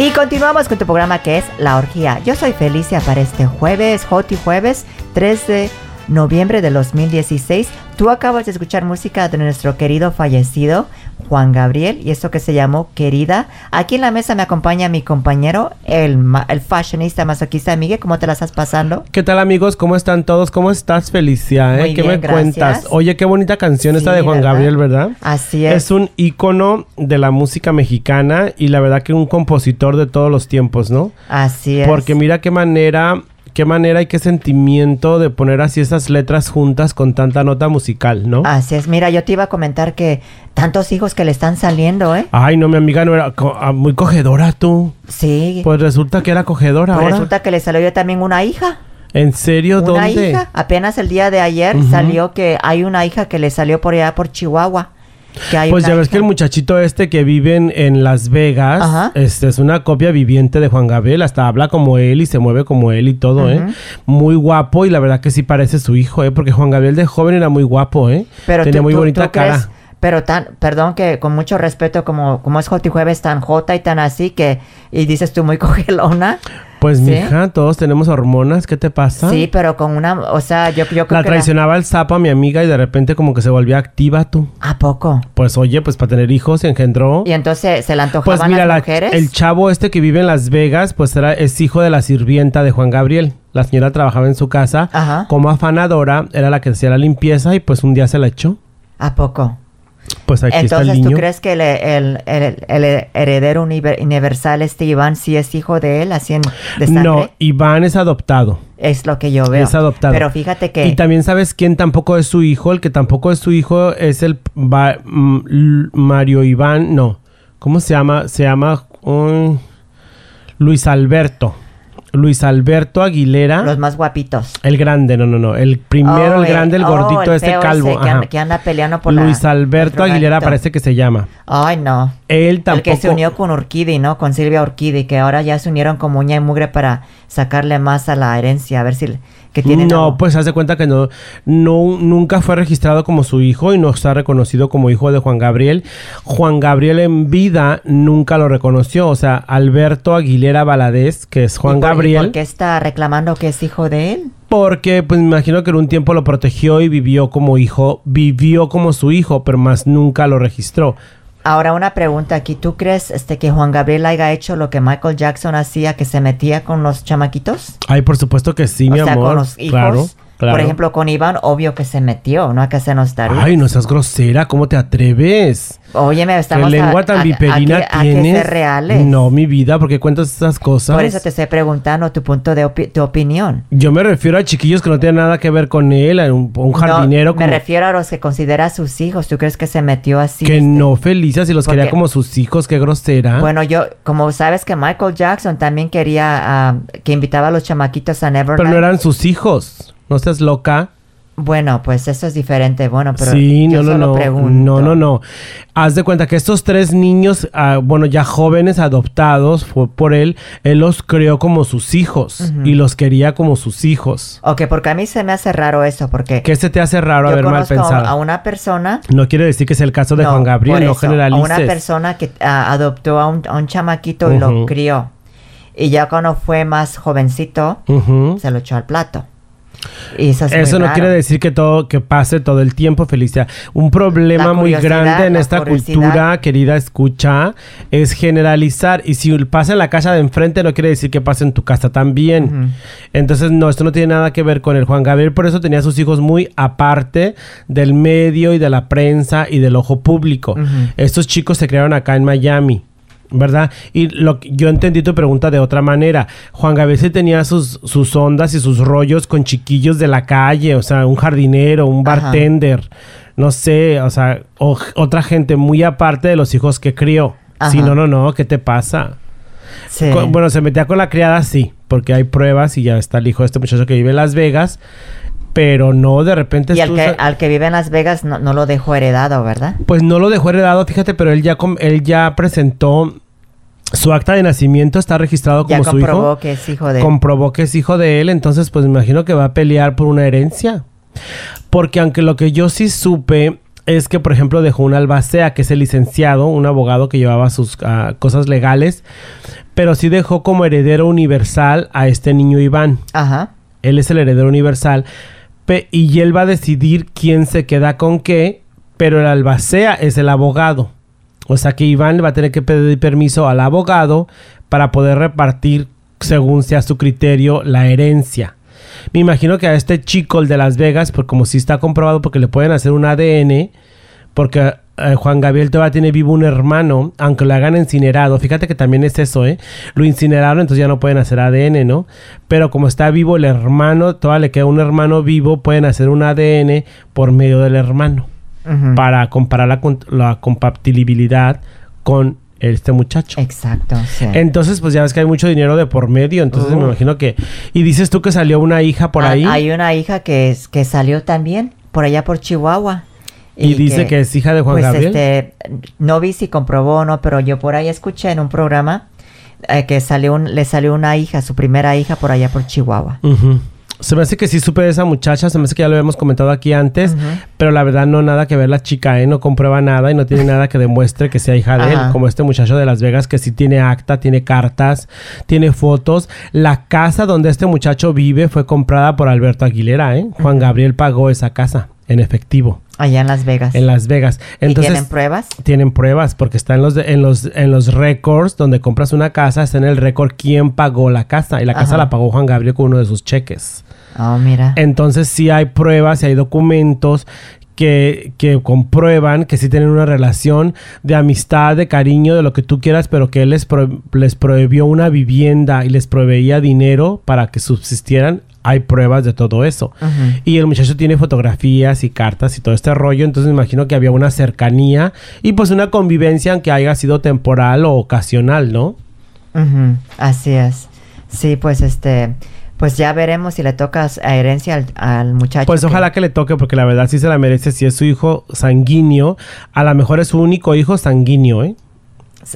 Y continuamos con tu programa que es La Orgía. Yo soy Felicia para este jueves, Hoti Jueves, 3 de noviembre de 2016. Tú acabas de escuchar música de nuestro querido fallecido Juan Gabriel y esto que se llamó Querida. Aquí en la mesa me acompaña mi compañero, el, ma- el fashionista masoquista Miguel. ¿Cómo te la estás pasando? ¿Qué tal amigos? ¿Cómo están todos? ¿Cómo estás, Felicia? eh? Muy ¿Qué bien, me cuentas? Oye, qué bonita canción esta de Juan ¿verdad? Gabriel, ¿verdad? Así es. Es un ícono de la música mexicana y la verdad que un compositor de todos los tiempos, ¿no? Así es. Porque mira qué manera, qué manera y qué sentimiento de poner así esas letras juntas con tanta nota musical, ¿no? Así es. Mira, yo te iba a comentar que tantos hijos que le están saliendo, ¿eh? Ay, no, mi amiga no era co- ah, muy cogedora tú. Sí. Pues resulta que era cogedora Pues ahora. resulta que le salió yo también una hija. ¿En serio? Una ¿Dónde? hija. Apenas el día de ayer salió que hay una hija que le salió por allá por Chihuahua. Hay Pues ya ves que el muchachito este que vive en, Las Vegas, Ajá. este es una copia viviente de Juan Gabriel, hasta habla como él y se mueve como él y todo, ¿eh? Muy guapo y la verdad que sí parece su hijo, ¿eh? Porque Juan Gabriel de joven era muy guapo, ¿eh? Pero Tenía tú- muy tú- bonita tú cara. crees- pero tan, perdón que con mucho respeto, como, como es Joti Jueves tan jota y tan así que, y dices tú muy cogelona. Pues ¿Sí? mija, todos tenemos hormonas, ¿qué te pasa? Sí, pero con una, o sea, yo, yo creo La que traicionaba el sapo a mi amiga y de repente como que se volvía activa tú. ¿A poco? Pues oye, pues para tener hijos se engendró. Y entonces se le antojaban Pues mira, las la- mujeres. el chavo este que vive en Las Vegas, pues era, es hijo de la sirvienta de Juan Gabriel. La señora trabajaba en su casa Ajá. como afanadora, era la que hacía la limpieza y pues un día se la echó. ¿A poco? Pues aquí está el Entonces, ¿tú crees que el, el- el- el heredero univer- universal, este Iván, sí es hijo de él, así en, de sangre? No, Iván es adoptado. Es lo que yo veo. Es adoptado. Pero fíjate que... Y también sabes quién tampoco es su hijo. El que tampoco es su hijo es el Mario Iván. No. ¿Cómo se llama? Se llama um, Luis Alberto. Luis Alberto Aguilera. Los más guapitos. El grande, no, no, no. El primero, Oh, el grande, el oh, gordito, el este calvo. ese que, anda, que anda peleando por la- Luis Alberto Aguilera parece que se llama. Ay, no. Él tampoco. El que se unió con Urquidi, ¿no? Con Silvia Urquidi, que ahora ya se unieron como uña y mugre para sacarle más a la herencia, a ver si... Que tienen no, algo. pues hace cuenta que no, no, nunca fue registrado como su hijo y no está reconocido como hijo de Juan Gabriel. Juan Gabriel en vida nunca lo reconoció. O sea, Alberto Aguilera Valadez, que es ¿Y Juan y Gabriel, ¿Por qué está reclamando que es hijo de él? porque pues me imagino que en un tiempo lo protegió y vivió como hijo, vivió como su hijo, pero más nunca lo registró. Ahora una pregunta aquí. ¿Tú crees este, que Juan Gabriel haya hecho lo que Michael Jackson hacía, que se metía con los chamaquitos? Ay, por supuesto que sí, o mi sea, amor. con los hijos. Claro, claro. Por ejemplo, con Iván, obvio que se metió, no hay que hacernos tarugas. Ay, no seas grosera, ¿cómo te atreves? Óyeme, ¿Qué estamos a- lengua tan a- a viperina a que tienes? ser reales. No, mi vida, ¿por qué cuentas esas cosas? Por eso te estoy preguntando tu punto de opi- tu opinión. Yo me refiero a chiquillos que no tienen nada que ver con él, a un, jardinero No, me refiero a los que considera sus hijos. ¿Tú crees que se metió así? que este? no Felicia si los Porque- quería como sus hijos, qué grosera. Bueno, yo, como sabes que Michael Jackson también quería ah, que invitaba a los chamaquitos a Neverland. pero no eran sus hijos. No seas loca. Bueno, pues eso es diferente. Bueno, pero sí, yo no, no, solo no. pregunto. No, no, no. Haz de cuenta que estos tres niños, ah, bueno, ya jóvenes adoptados fue por él, él los creó como sus hijos y los quería como sus hijos. Ok, porque a mí se me hace raro eso, porque ¿Qué se te hace raro haber mal pensado? a una persona No quiere decir que sea el caso de No, Juan Gabriel, por no eso, generalices. A una persona que ah, adoptó a un, a un chamaquito y lo crió. Y ya cuando fue más jovencito, se lo echó al plato. Eso es Eso no raro. quiere decir que todo que pase todo el tiempo, Felicia. Un problema muy grande en esta curiosidad. cultura, querida escucha, es generalizar. Y si pasa en la casa de enfrente, no quiere decir que pase en tu casa también. Entonces, no, esto no tiene nada que ver con el Juan Gabriel. Por eso tenía a sus hijos muy aparte del medio y de la prensa y del ojo público. Estos chicos se crearon acá en Miami. ¿Verdad? Y lo que- yo entendí tu pregunta de otra manera. Juan Gabriel sí tenía sus, sus ondas y sus rollos con chiquillos de la calle, o sea, un jardinero, un Ajá. bartender, no sé, o sea, o- otra gente muy aparte de los hijos que crió. Sí, Ajá. no, no, no, ¿qué te pasa? Sí. Con- bueno, se metía con la criada, sí, porque hay pruebas y ya está el hijo de este muchacho que vive en Las Vegas, pero no de repente... y al que, al que vive en Las Vegas no, no lo dejó heredado, ¿verdad? Pues no lo dejó heredado, fíjate, pero él ya, él ya presentó su acta de nacimiento, está registrado Ya como su hijo. comprobó que es hijo de... comprobó que es hijo de él, entonces pues me imagino que va a pelear por una herencia. Porque aunque lo que yo sí supe es que, por ejemplo, dejó un albacea, que es el licenciado, un abogado que llevaba sus ah, cosas legales, pero sí dejó como heredero universal a este niño Iván. Ajá. Él es el heredero universal y él va a decidir quién se queda con qué, pero el albacea es el abogado. O sea que Iván le va a tener que pedir permiso al abogado para poder repartir, según sea su criterio, la herencia. Me imagino que a este chico, el de Las Vegas, pues como si está comprobado porque le pueden hacer un ADN, porque eh, Juan Gabriel todavía tiene vivo un hermano, aunque lo hagan incinerado. Fíjate que también es eso, ¿eh? Lo incineraron, entonces ya no pueden hacer ADN, ¿no? Pero como está vivo el hermano, todavía le queda un hermano vivo, pueden hacer un ADN por medio del hermano para comparar la, compatibilidad con este muchacho. Exacto, sí. Entonces, pues ya ves que hay mucho dinero de por medio, entonces me imagino que... Y dices tú que salió una hija por Ah, ahí Hay una hija que, es, que salió también por allá por Chihuahua. Y, dice que, es hija de Juan pues Gabriel. este, no vi si comprobó o no, pero yo por ahí escuché en un programa eh, que salió un, le salió una hija, su primera hija por allá por Chihuahua. Se me hace que sí supe de esa muchacha, se me hace que ya lo habíamos comentado aquí antes, pero la verdad no nada que ver la chica, ¿eh? No comprueba nada y no tiene nada que demuestre que sea hija de él, como este muchacho de Las Vegas que sí tiene acta, tiene cartas, tiene fotos. La casa donde este muchacho vive fue comprada por Alberto Aguilera, ¿eh? Juan Gabriel pagó esa casa en efectivo Allá en Las Vegas. en Las Vegas. ¿Y tienen pruebas? tienen pruebas porque está en los en los en los récords donde compras una casa está en el récord quién pagó la casa y la casa la pagó Juan Gabriel con uno de sus cheques. Oh, mira. Entonces sí hay pruebas y hay documentos que, que comprueban que sí tienen una relación de amistad, de cariño, de lo que tú quieras, pero que él les, pro- les prohibió una vivienda y les proveía dinero para que subsistieran. Hay pruebas de todo eso. Y el muchacho tiene fotografías y cartas y todo este rollo, entonces me imagino que había una cercanía y pues una convivencia aunque haya sido temporal o ocasional, ¿no? Así es. Sí, pues este, pues ya veremos si le tocas a herencia al, al muchacho. Pues ojalá que le toque porque la verdad sí se la merece si es su hijo sanguíneo, a lo mejor es su único hijo sanguíneo, ¿eh?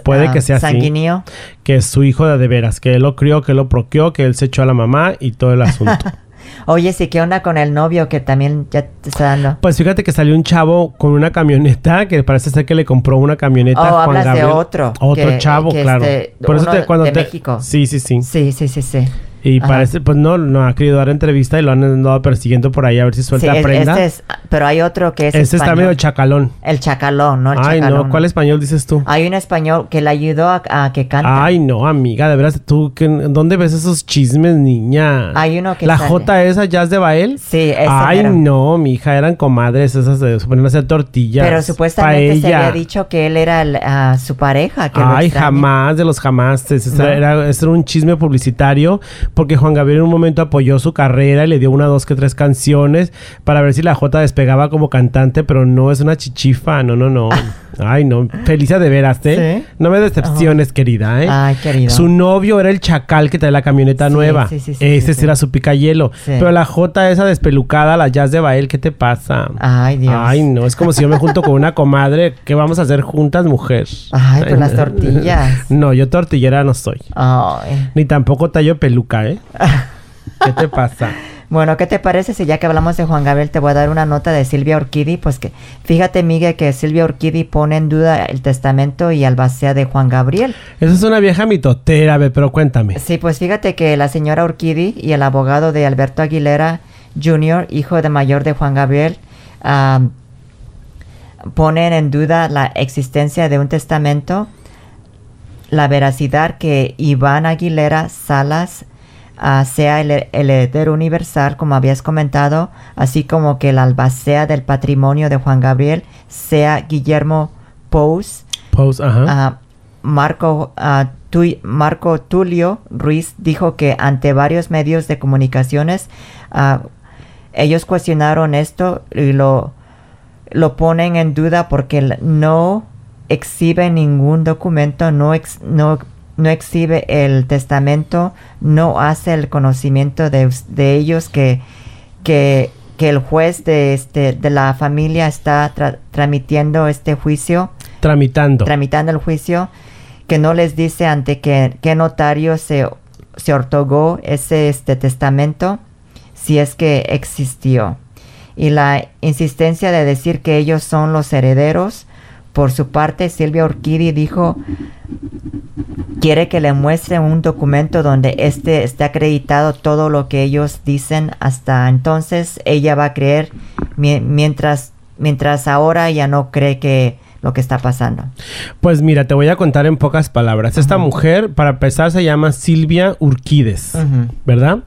Puede que sea así. ah, Sanguíneo. Que es su hijo de, de veras, que él lo crió, que él lo proqueó, que él se echó a la mamá y todo el asunto. Oye, sí, ¿qué onda con el novio que también ya te está dando? Pues fíjate que salió un chavo con una camioneta que parece ser que le compró una camioneta. Oh, Juan hablas de otro, Otro que- chavo, que claro. este, Por eso te, cuando de te- México. Sí, sí, sí. Sí, sí, sí, sí. Y Ajá. parece, pues no, no ha querido dar entrevista y lo han andado persiguiendo por ahí a ver si Sí, suelta es- prenda. este es, pero hay otro que es Ese está medio chacalón. El chacalón, ¿no? El Ay, chacalón. no, ¿cuál español dices tú? Hay un español que le ayudó a, a que cante. Ay, no, amiga, de veras, tú, ¿qué- ¿dónde ves esos chismes, niña? Hay uno que ¿La sale. J esa, Jazz de Bael? Sí, ese Ay, no, mi hija, eran comadres esas de se ponían a hacer tortillas. Pero supuestamente se había dicho que él era el, ah, su pareja. Que Ay, jamás, de los jamás. Ese No. era, ese era un chisme publicitario porque Juan Gabriel en un momento apoyó su carrera y le dio una, dos, que tres canciones para ver si la J despegaba como cantante, pero no es una chichifa, no, no, no. Ay, no. Felicia de veras, ¿eh? ¿Sí? No me decepciones, querida, ¿eh? Ay, querido. Su novio era el chacal que trae la camioneta Sí, nueva. sí, sí, sí, Ese era su picayelo. Sí. Pero la J esa despelucada, la Jazz de Bael, ¿qué te pasa? Ay, Dios. Ay, no, es como si yo me junto con una comadre. ¿Qué vamos a hacer juntas, mujer? Ay, pues las tortillas. No, yo tortillera no soy. Ay. Ni tampoco tallo peluca, ¿eh? ¿Qué te pasa? Bueno, ¿qué te parece si ya que hablamos de Juan Gabriel te voy a dar una nota de Silvia Orquidi? Pues que fíjate, Miguel, que Silvia Orquidi pone en duda el testamento y albacea de Juan Gabriel. Esa es una vieja mitotera, pero cuéntame. Sí, pues fíjate que la señora Orquidi y el abogado de Alberto Aguilera Jr., hijo de mayor de Juan Gabriel, ponen en duda la existencia de un testamento, la veracidad que Iván Aguilera Salas sea el, el heredero universal, como habías comentado, así como que el albacea del patrimonio de Juan Gabriel sea Guillermo Pous. Pose, ajá. Ah, Marco, ah, Tu- Marco Tulio Ruiz dijo que ante varios medios de comunicaciones ah, ellos cuestionaron esto y lo, lo ponen en duda porque no exhibe ningún documento, no, ex- no, no exhibe el testamento, no hace el conocimiento de, de ellos que, que, que el juez de, este, de la familia está tra- tramitiendo este juicio Tramitando. tramitando el juicio, que no les dice ante qué, qué notario se, se otorgó ese este testamento, si es que existió. Y la insistencia de decir que ellos son los herederos, por su parte, Silvia Orquidi dijo quiere que le muestre un documento donde este esté acreditado todo lo que ellos dicen hasta entonces ella va a creer mi- mientras mientras ahora ya no cree que lo que está pasando. Pues mira, te voy a contar en pocas palabras. Esta mujer, para empezar, se llama Silvia Urquides. ¿verdad?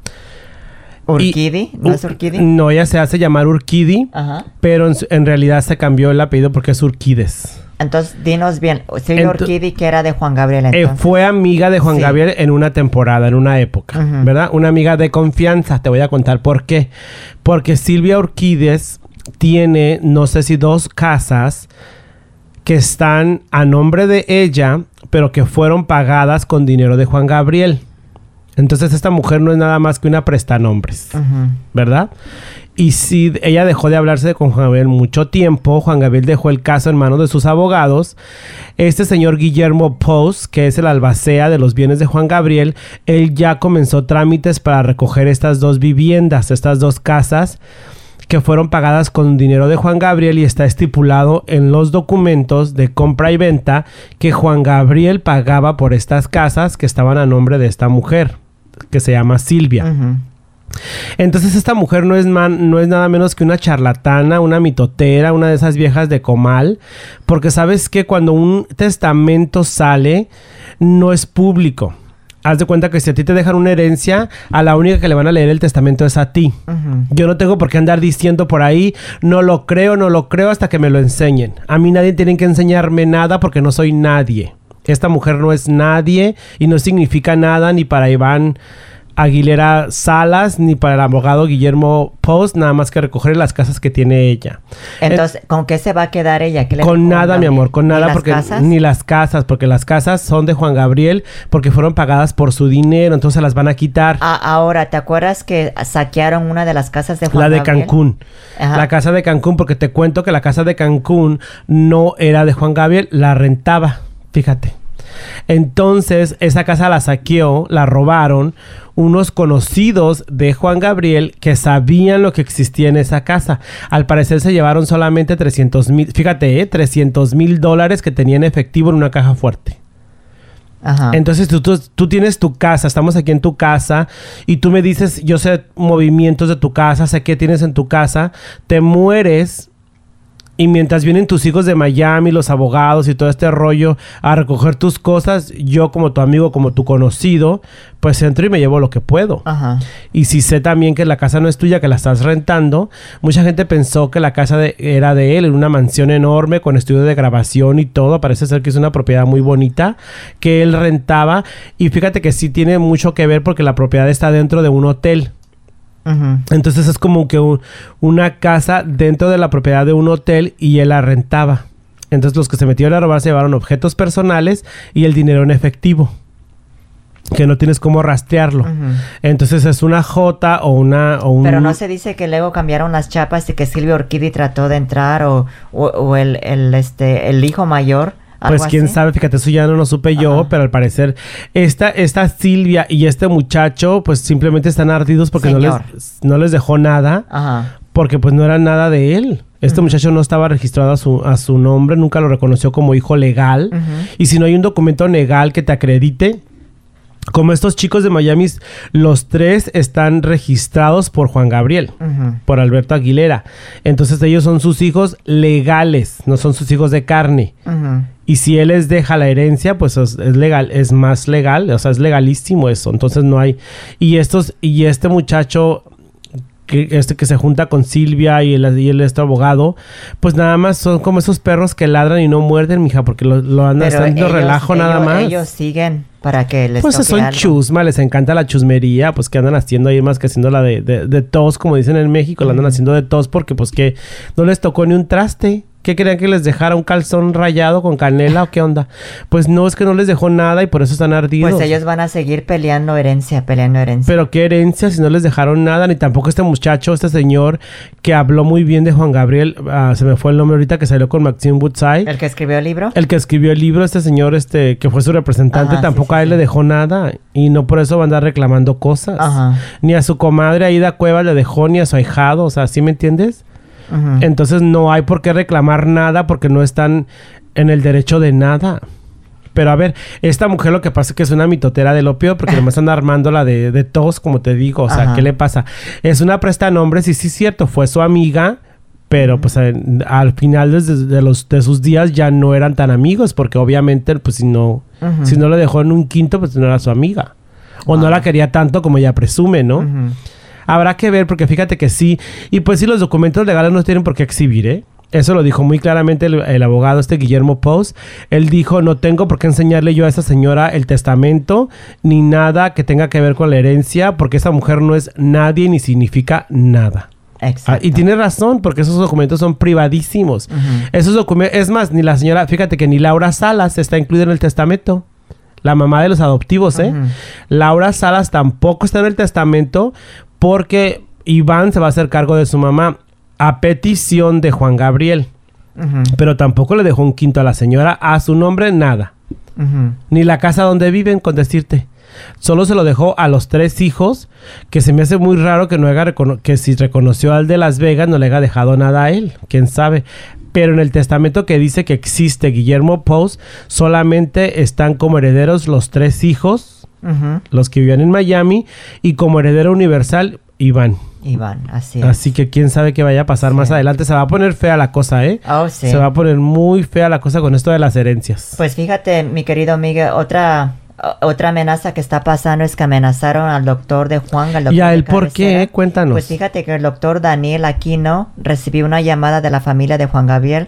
Urquidi, ¿no es Urquidi? No, ella se hace llamar Urquidi, Ajá. pero en, realidad se cambió el apellido porque es Urquides. Entonces, dinos bien, Silvia Ento- Urquidi que era de Juan Gabriel Eh, entonces. fue amiga de Juan Sí. Gabriel en una temporada, en una época. ¿verdad? Una amiga de confianza. Te voy a contar por qué. Porque Silvia Urquides tiene, no sé si dos casas que están a nombre de ella, pero que fueron pagadas con dinero de Juan Gabriel. Entonces esta mujer no es nada más que una prestanombres. Ujú. ¿verdad? Y si ella dejó de hablarse con Juan Gabriel mucho tiempo, Juan Gabriel dejó el caso en manos de sus abogados. Este señor Guillermo Post, que es el albacea de los bienes de Juan Gabriel, él ya comenzó trámites para recoger estas dos viviendas, estas dos casas que fueron pagadas con dinero de Juan Gabriel y está estipulado en los documentos de compra y venta que Juan Gabriel pagaba por estas casas que estaban a nombre de esta mujer, que se llama Silvia. Entonces esta mujer no es, man- no es nada menos que una charlatana, una mitotera, una de esas viejas de comal, porque sabes que cuando un testamento sale, no es público. Haz de cuenta que si a ti te dejan una herencia, a la única que le van a leer el testamento es a ti. Yo no tengo por qué andar diciendo por ahí, no lo creo, no lo creo hasta que me lo enseñen. A mí nadie tiene que enseñarme nada porque no soy nadie. Esta mujer no es nadie y no significa nada ni para Iván Aguilera Salas ni para el abogado Guillermo Post, nada más que recoger las casas que tiene ella. Entonces, ¿con qué se va a quedar ella? ¿Qué le Con nada, mi Gabriel? amor, con ¿Ni nada, las porque casas? ni las casas, porque las casas son de Juan Gabriel, porque fueron pagadas por su dinero, entonces las van a quitar. Ah, ahora, ¿te acuerdas que saquearon una de las casas de Juan la de Gabriel? Cancún. Ajá. La casa de Cancún, porque te cuento que la casa de Cancún no era de Juan Gabriel, la rentaba. Fíjate. Entonces, esa casa la saqueó, la robaron unos conocidos de Juan Gabriel que sabían lo que existía en esa casa. Al parecer se llevaron solamente 300 mil, fíjate, eh, 300 mil dólares que tenía en efectivo en una caja fuerte. Ajá. Entonces tú, tú, tú tienes tu casa, estamos aquí en tu casa y tú me dices, yo sé movimientos de tu casa, sé qué tienes en tu casa, te mueres y mientras vienen tus hijos de Miami, los abogados y todo este rollo a recoger tus cosas, yo como tu amigo, como tu conocido, pues entro y me llevo lo que puedo. Ajá. Y si sé también que la casa no es tuya, que la estás rentando, mucha gente pensó que la casa de- era de él, en una mansión enorme con estudio de grabación y todo. Parece ser que es una propiedad muy bonita que él rentaba. Y fíjate que sí tiene mucho que ver porque la propiedad está dentro de un hotel. Entonces es como que un- una casa dentro de la propiedad de un hotel y él la rentaba. Entonces los que se metieron a robar se llevaron objetos personales y el dinero en efectivo. Que no tienes cómo rastrearlo. Entonces es una J o una o un Pero no se dice que luego cambiaron las chapas y que Silvia Orquidi trató de entrar o, o, o el, el, este, el hijo mayor. Pues quién así. sabe, fíjate, eso ya no lo supe yo, Ajá. pero al parecer esta, esta Silvia y este muchacho pues simplemente están ardidos porque no les, no les dejó nada, Ajá. porque pues no era nada de él. Este muchacho no estaba registrado a su, a su nombre, nunca lo reconoció como hijo legal. Y si no hay un documento legal que te acredite, como estos chicos de Miami, los tres están registrados por Juan Gabriel por Alberto Aguilera. Entonces ellos son sus hijos legales, no son sus hijos de carne. Y si él les deja la herencia, pues es, es legal, es más legal, o sea, es legalísimo eso. Entonces no hay. Y estos, y este muchacho que este que se junta con Silvia y el, y el este abogado, pues nada más son como esos perros que ladran y no muerden, mija, porque lo, lo andan haciendo ellos- relajo nada más. Ellos siguen para que les Pues son algo. chusma, les encanta la chusmería, pues que andan haciendo ahí más que haciendo la de, de, de tos, como dicen en México, la andan haciendo de tos porque pues que no les tocó ni un traste. ¿Qué querían que les dejara un calzón rayado con canela o qué onda? Pues no, es que no les dejó nada y por eso están ardidos. Pues ellos van a seguir peleando herencia, peleando herencia. Pero qué herencia si no les dejaron nada, ni tampoco este muchacho, este señor que habló muy bien de Juan Gabriel, ah, se me fue el nombre ahorita que salió con Maxine Woodside. ¿El que escribió el libro? El que escribió el libro, este señor, este, que fue su representante, Ajá, tampoco sí, sí, a él sí. le dejó nada. Y no por eso va a andar reclamando cosas. Ajá. Ni a su comadre Aida Cuevas le dejó, ni a su ahijado. O sea, ¿sí me entiendes? Entonces no hay por qué reclamar nada porque no están en el derecho de nada. Pero a ver, esta mujer lo que pasa es que es una mitotera del opio porque además anda armando la de, de tos, como te digo. O sea, Ajá. ¿qué le pasa? Es una presta nombres y sí es cierto, fue su amiga. Pero pues en- al final desde de los de sus días ya no eran tan amigos porque obviamente pues si no si no lo dejó en un quinto pues no era su amiga o no la quería tanto como ella presume, ¿no? Habrá que ver, porque fíjate que sí. Y pues sí, los documentos legales no tienen por qué exhibir, ¿eh? Eso lo dijo muy claramente el, el abogado este Guillermo Post. Él dijo, no tengo por qué enseñarle yo a esa señora el testamento ni nada que tenga que ver con la herencia, porque esa mujer no es nadie ni significa nada. Ah, Exacto. y tiene razón, porque esos documentos son privadísimos. Esos documentos, es más, ni la señora, fíjate que ni Laura Salas está incluida en el testamento. La mamá de los adoptivos, ¿eh? Laura Salas tampoco está en el testamento porque Iván se va a hacer cargo de su mamá a petición de Juan Gabriel. Pero tampoco le dejó un quinto a la señora a su nombre, nada. Ni la casa donde viven, con decirte. Solo se lo dejó a los tres hijos, que se me hace muy raro que no recono- que si reconoció al de Las Vegas no le haya dejado nada a él, quién sabe. Pero en el testamento que dice que existe Guillermo Post, solamente están como herederos los tres hijos, Los que vivían en Miami, y como heredero universal, Iván. Iván, así es. Así que quién sabe qué vaya a pasar Sí. más adelante. Se va a poner fea la cosa, ¿eh? Oh, sí. Se va a poner muy fea la cosa con esto de las herencias. Pues fíjate, mi querido Miguel, otra otra amenaza que está pasando es que amenazaron al doctor de Juan. Al doctor ¿Y a él por qué? Cuéntanos. Pues fíjate que el doctor Daniel Aquino recibió una llamada de la familia de Juan Gabriel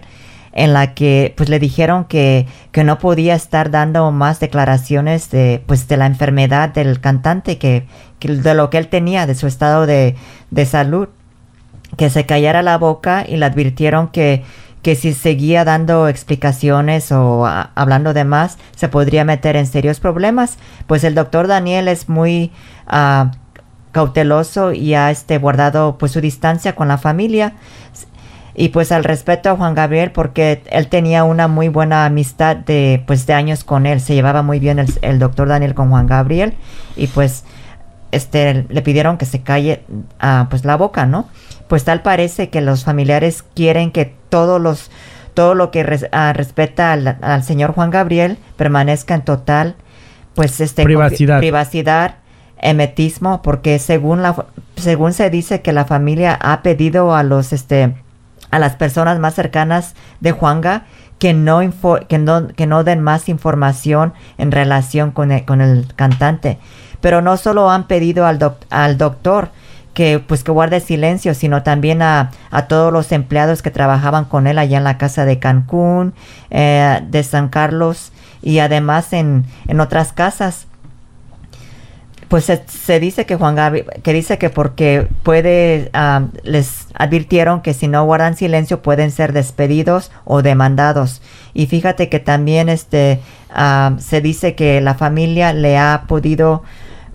en la que pues le dijeron que, que no podía estar dando más declaraciones de pues de la enfermedad del cantante que, que de lo que él tenía de su estado de, de salud que se callara la boca y le advirtieron que, que si seguía dando explicaciones o hablando de más, se podría meter en serios problemas. Pues el doctor Daniel es muy ah, cauteloso y ha este, guardado pues su distancia con la familia. Y pues al respeto a Juan Gabriel, porque él tenía una muy buena amistad de pues de años con él. Se llevaba muy bien el, el doctor Daniel con Juan Gabriel. Y pues este le pidieron que se calle ah, pues la boca, ¿no? Pues tal parece que los familiares quieren que todos los todo lo que res- ah, respeta al, al señor Juan Gabriel permanezca en total pues este Privacidad. privacidad emetismo porque según la según se dice que la familia ha pedido a los este a las personas más cercanas de Juanga que no, que no, que no den más información en relación con el, con el cantante. Pero no solo han pedido al, doc- al doctor que pues que guarde silencio, sino también a, a todos los empleados que trabajaban con él allá en la casa de Cancún, eh, de San Carlos y además en, en otras casas pues se, se dice que Juan Gabriel, que dice que porque puede, ah, les advirtieron que si no guardan silencio pueden ser despedidos o demandados. Y fíjate que también este, ah, se dice que la familia le ha podido,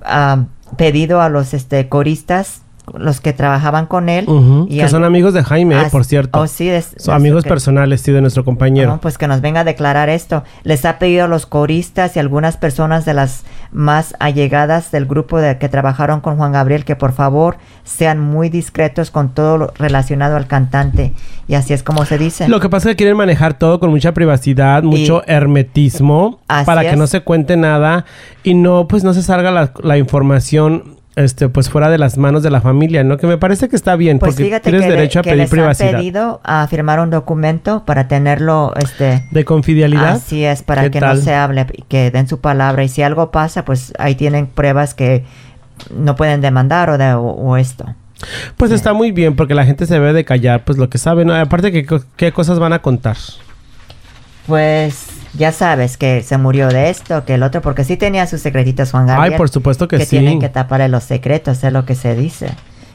ah, pedido a los este, coristas, los que trabajaban con él. Y que al- son amigos de Jaime, eh, por cierto. oh, sí, es- Son amigos que- personales, sí, de nuestro compañero. no, pues que nos venga a declarar esto. Les ha pedido a los coristas y algunas personas de las más allegadas del grupo de que trabajaron con Juan Gabriel que por favor sean muy discretos con todo lo relacionado al cantante. Y así es como se dice. Lo que pasa es que quieren manejar todo con mucha privacidad, mucho hermetismo, Así para que no se cuente nada y no, pues no se salga la, la información, este, pues fuera de las manos de la familia, ¿no? Que me parece que está bien, pues porque tienes que, derecho a que pedir les privacidad. han pedido a firmar un documento para tenerlo, este, De confidencialidad. Así es, para ¿Qué que tal? no se hable que den su palabra. Y si algo pasa, pues ahí tienen pruebas que no pueden demandar o, de, o, o esto. Pues está muy bien, porque la gente se debe de callar, pues lo que sabe, ¿no? Aparte, que co- ¿qué cosas van a contar? Pues ya sabes que se murió de esto, que el otro, porque sí tenía sus secretitos Juan Gabriel. Ay, por supuesto que, que sí. tienen que taparle los secretos, es lo que se dice.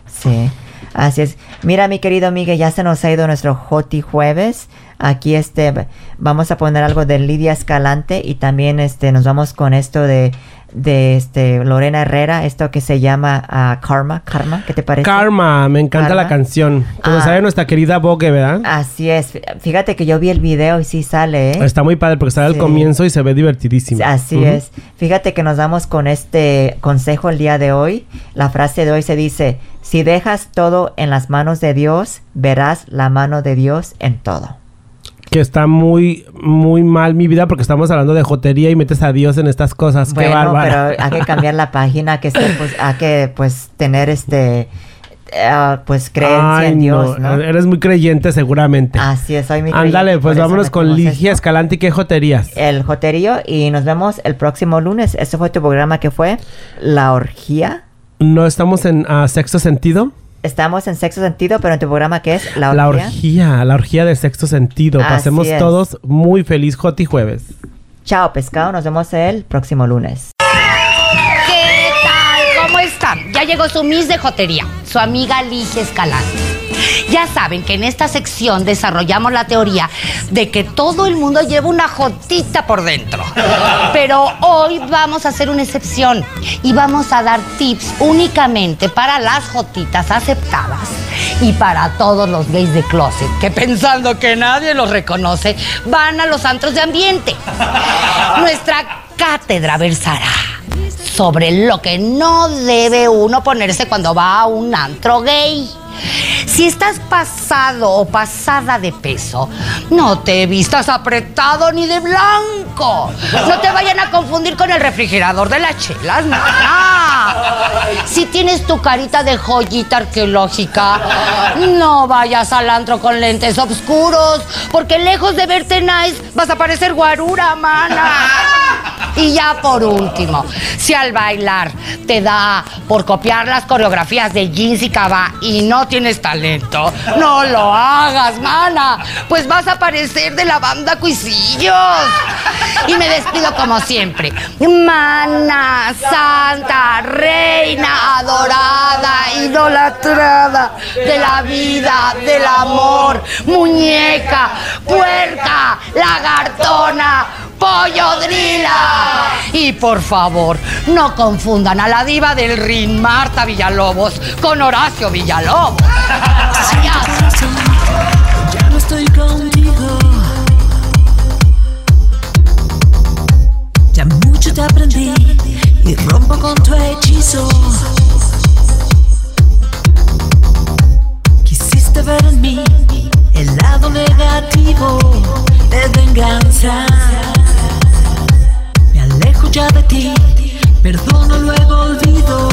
Sí. Así es. Mira, mi querido Miguel, ya se nos ha ido nuestro Joti Jueves. Aquí este vamos a poner algo de Lidia Escalante y también este nos vamos con esto de de este Lorena Herrera, esto que se llama ah, Karma, Karma, ¿qué te parece? Karma, me encanta Karma. la canción. Como Ah. sabe nuestra querida Vogue, ¿verdad? Así es. Fíjate que yo vi el video y sí sale, ¿eh? Está muy padre porque sale Sí. al comienzo y se ve divertidísimo. Así es. Fíjate que nos damos con este consejo el día de hoy. La frase de hoy se dice, si dejas todo en las manos de Dios, verás la mano de Dios en todo. Que está muy, muy mal mi vida porque estamos hablando de jotería y metes a Dios en estas cosas. Qué Bueno, bárbara. pero hay que cambiar la página, que pues, hay que pues tener este eh, pues creencia Ay, en Dios, ¿no? Eres muy creyente seguramente. Así es, soy mi Ándale, creyente, pues por eso vámonos con Ligia. Escalante y qué joterías. El joterío y nos vemos el próximo lunes. Este fue tu programa que fue La Orgía. No estamos en ah, sexto sentido. Estamos en sexto sentido, pero en tu programa que es La Orgía. La orgía, la orgía de sexto sentido. Así Pasemos es. todos muy feliz Joti Jueves. Chao, pescado. Nos vemos el próximo lunes. ¿Qué tal? ¿Cómo están? Ya llegó su Miss de Jotería, su amiga Ligia Escalante. Ya saben que en esta sección desarrollamos la teoría de que todo el mundo lleva una jotita por dentro. Pero hoy vamos a hacer una excepción y vamos a dar tips únicamente para las jotitas aceptadas y para todos los gays de closet que pensando que nadie los reconoce van a los antros de ambiente. Nuestra cátedra versará sobre lo que no debe uno ponerse cuando va a un antro gay. Si estás pasado o pasada de peso, no te vistas apretado ni de blanco. No te vayan a confundir con el refrigerador de las chelas. Si tienes tu carita de joyita arqueológica, no vayas al antro con lentes oscuros, porque lejos de verte nice vas a parecer guarura, mana. Y ya por último, si al bailar te da por copiar las coreografías de Jeans y Cava y no tienes talento, no lo hagas, mana, pues vas a parecer de la banda Cuisillos. Y me despido como siempre. Mana, santa, reina, adorada, idolatrada de la vida, del amor, muñeca, puerca, lagartona, pollo drila. Y por favor, no confundan a la diva del ring Marta Villalobos con Horacio Villalobos. No estoy. Ya mucho te aprendí y rompo con tu hechizo. Quisiste ver en mí el lado negativo de venganza alejo ya de ti, perdono luego olvido.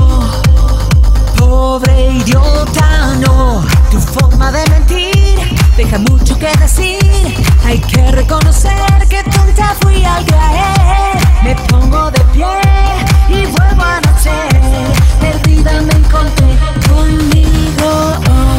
Pobre idiota, no, tu forma de mentir deja mucho que decir. Hay que reconocer que tonta fui al caer. Me pongo de pie y vuelvo a nacer. Perdida me encontré conmigo.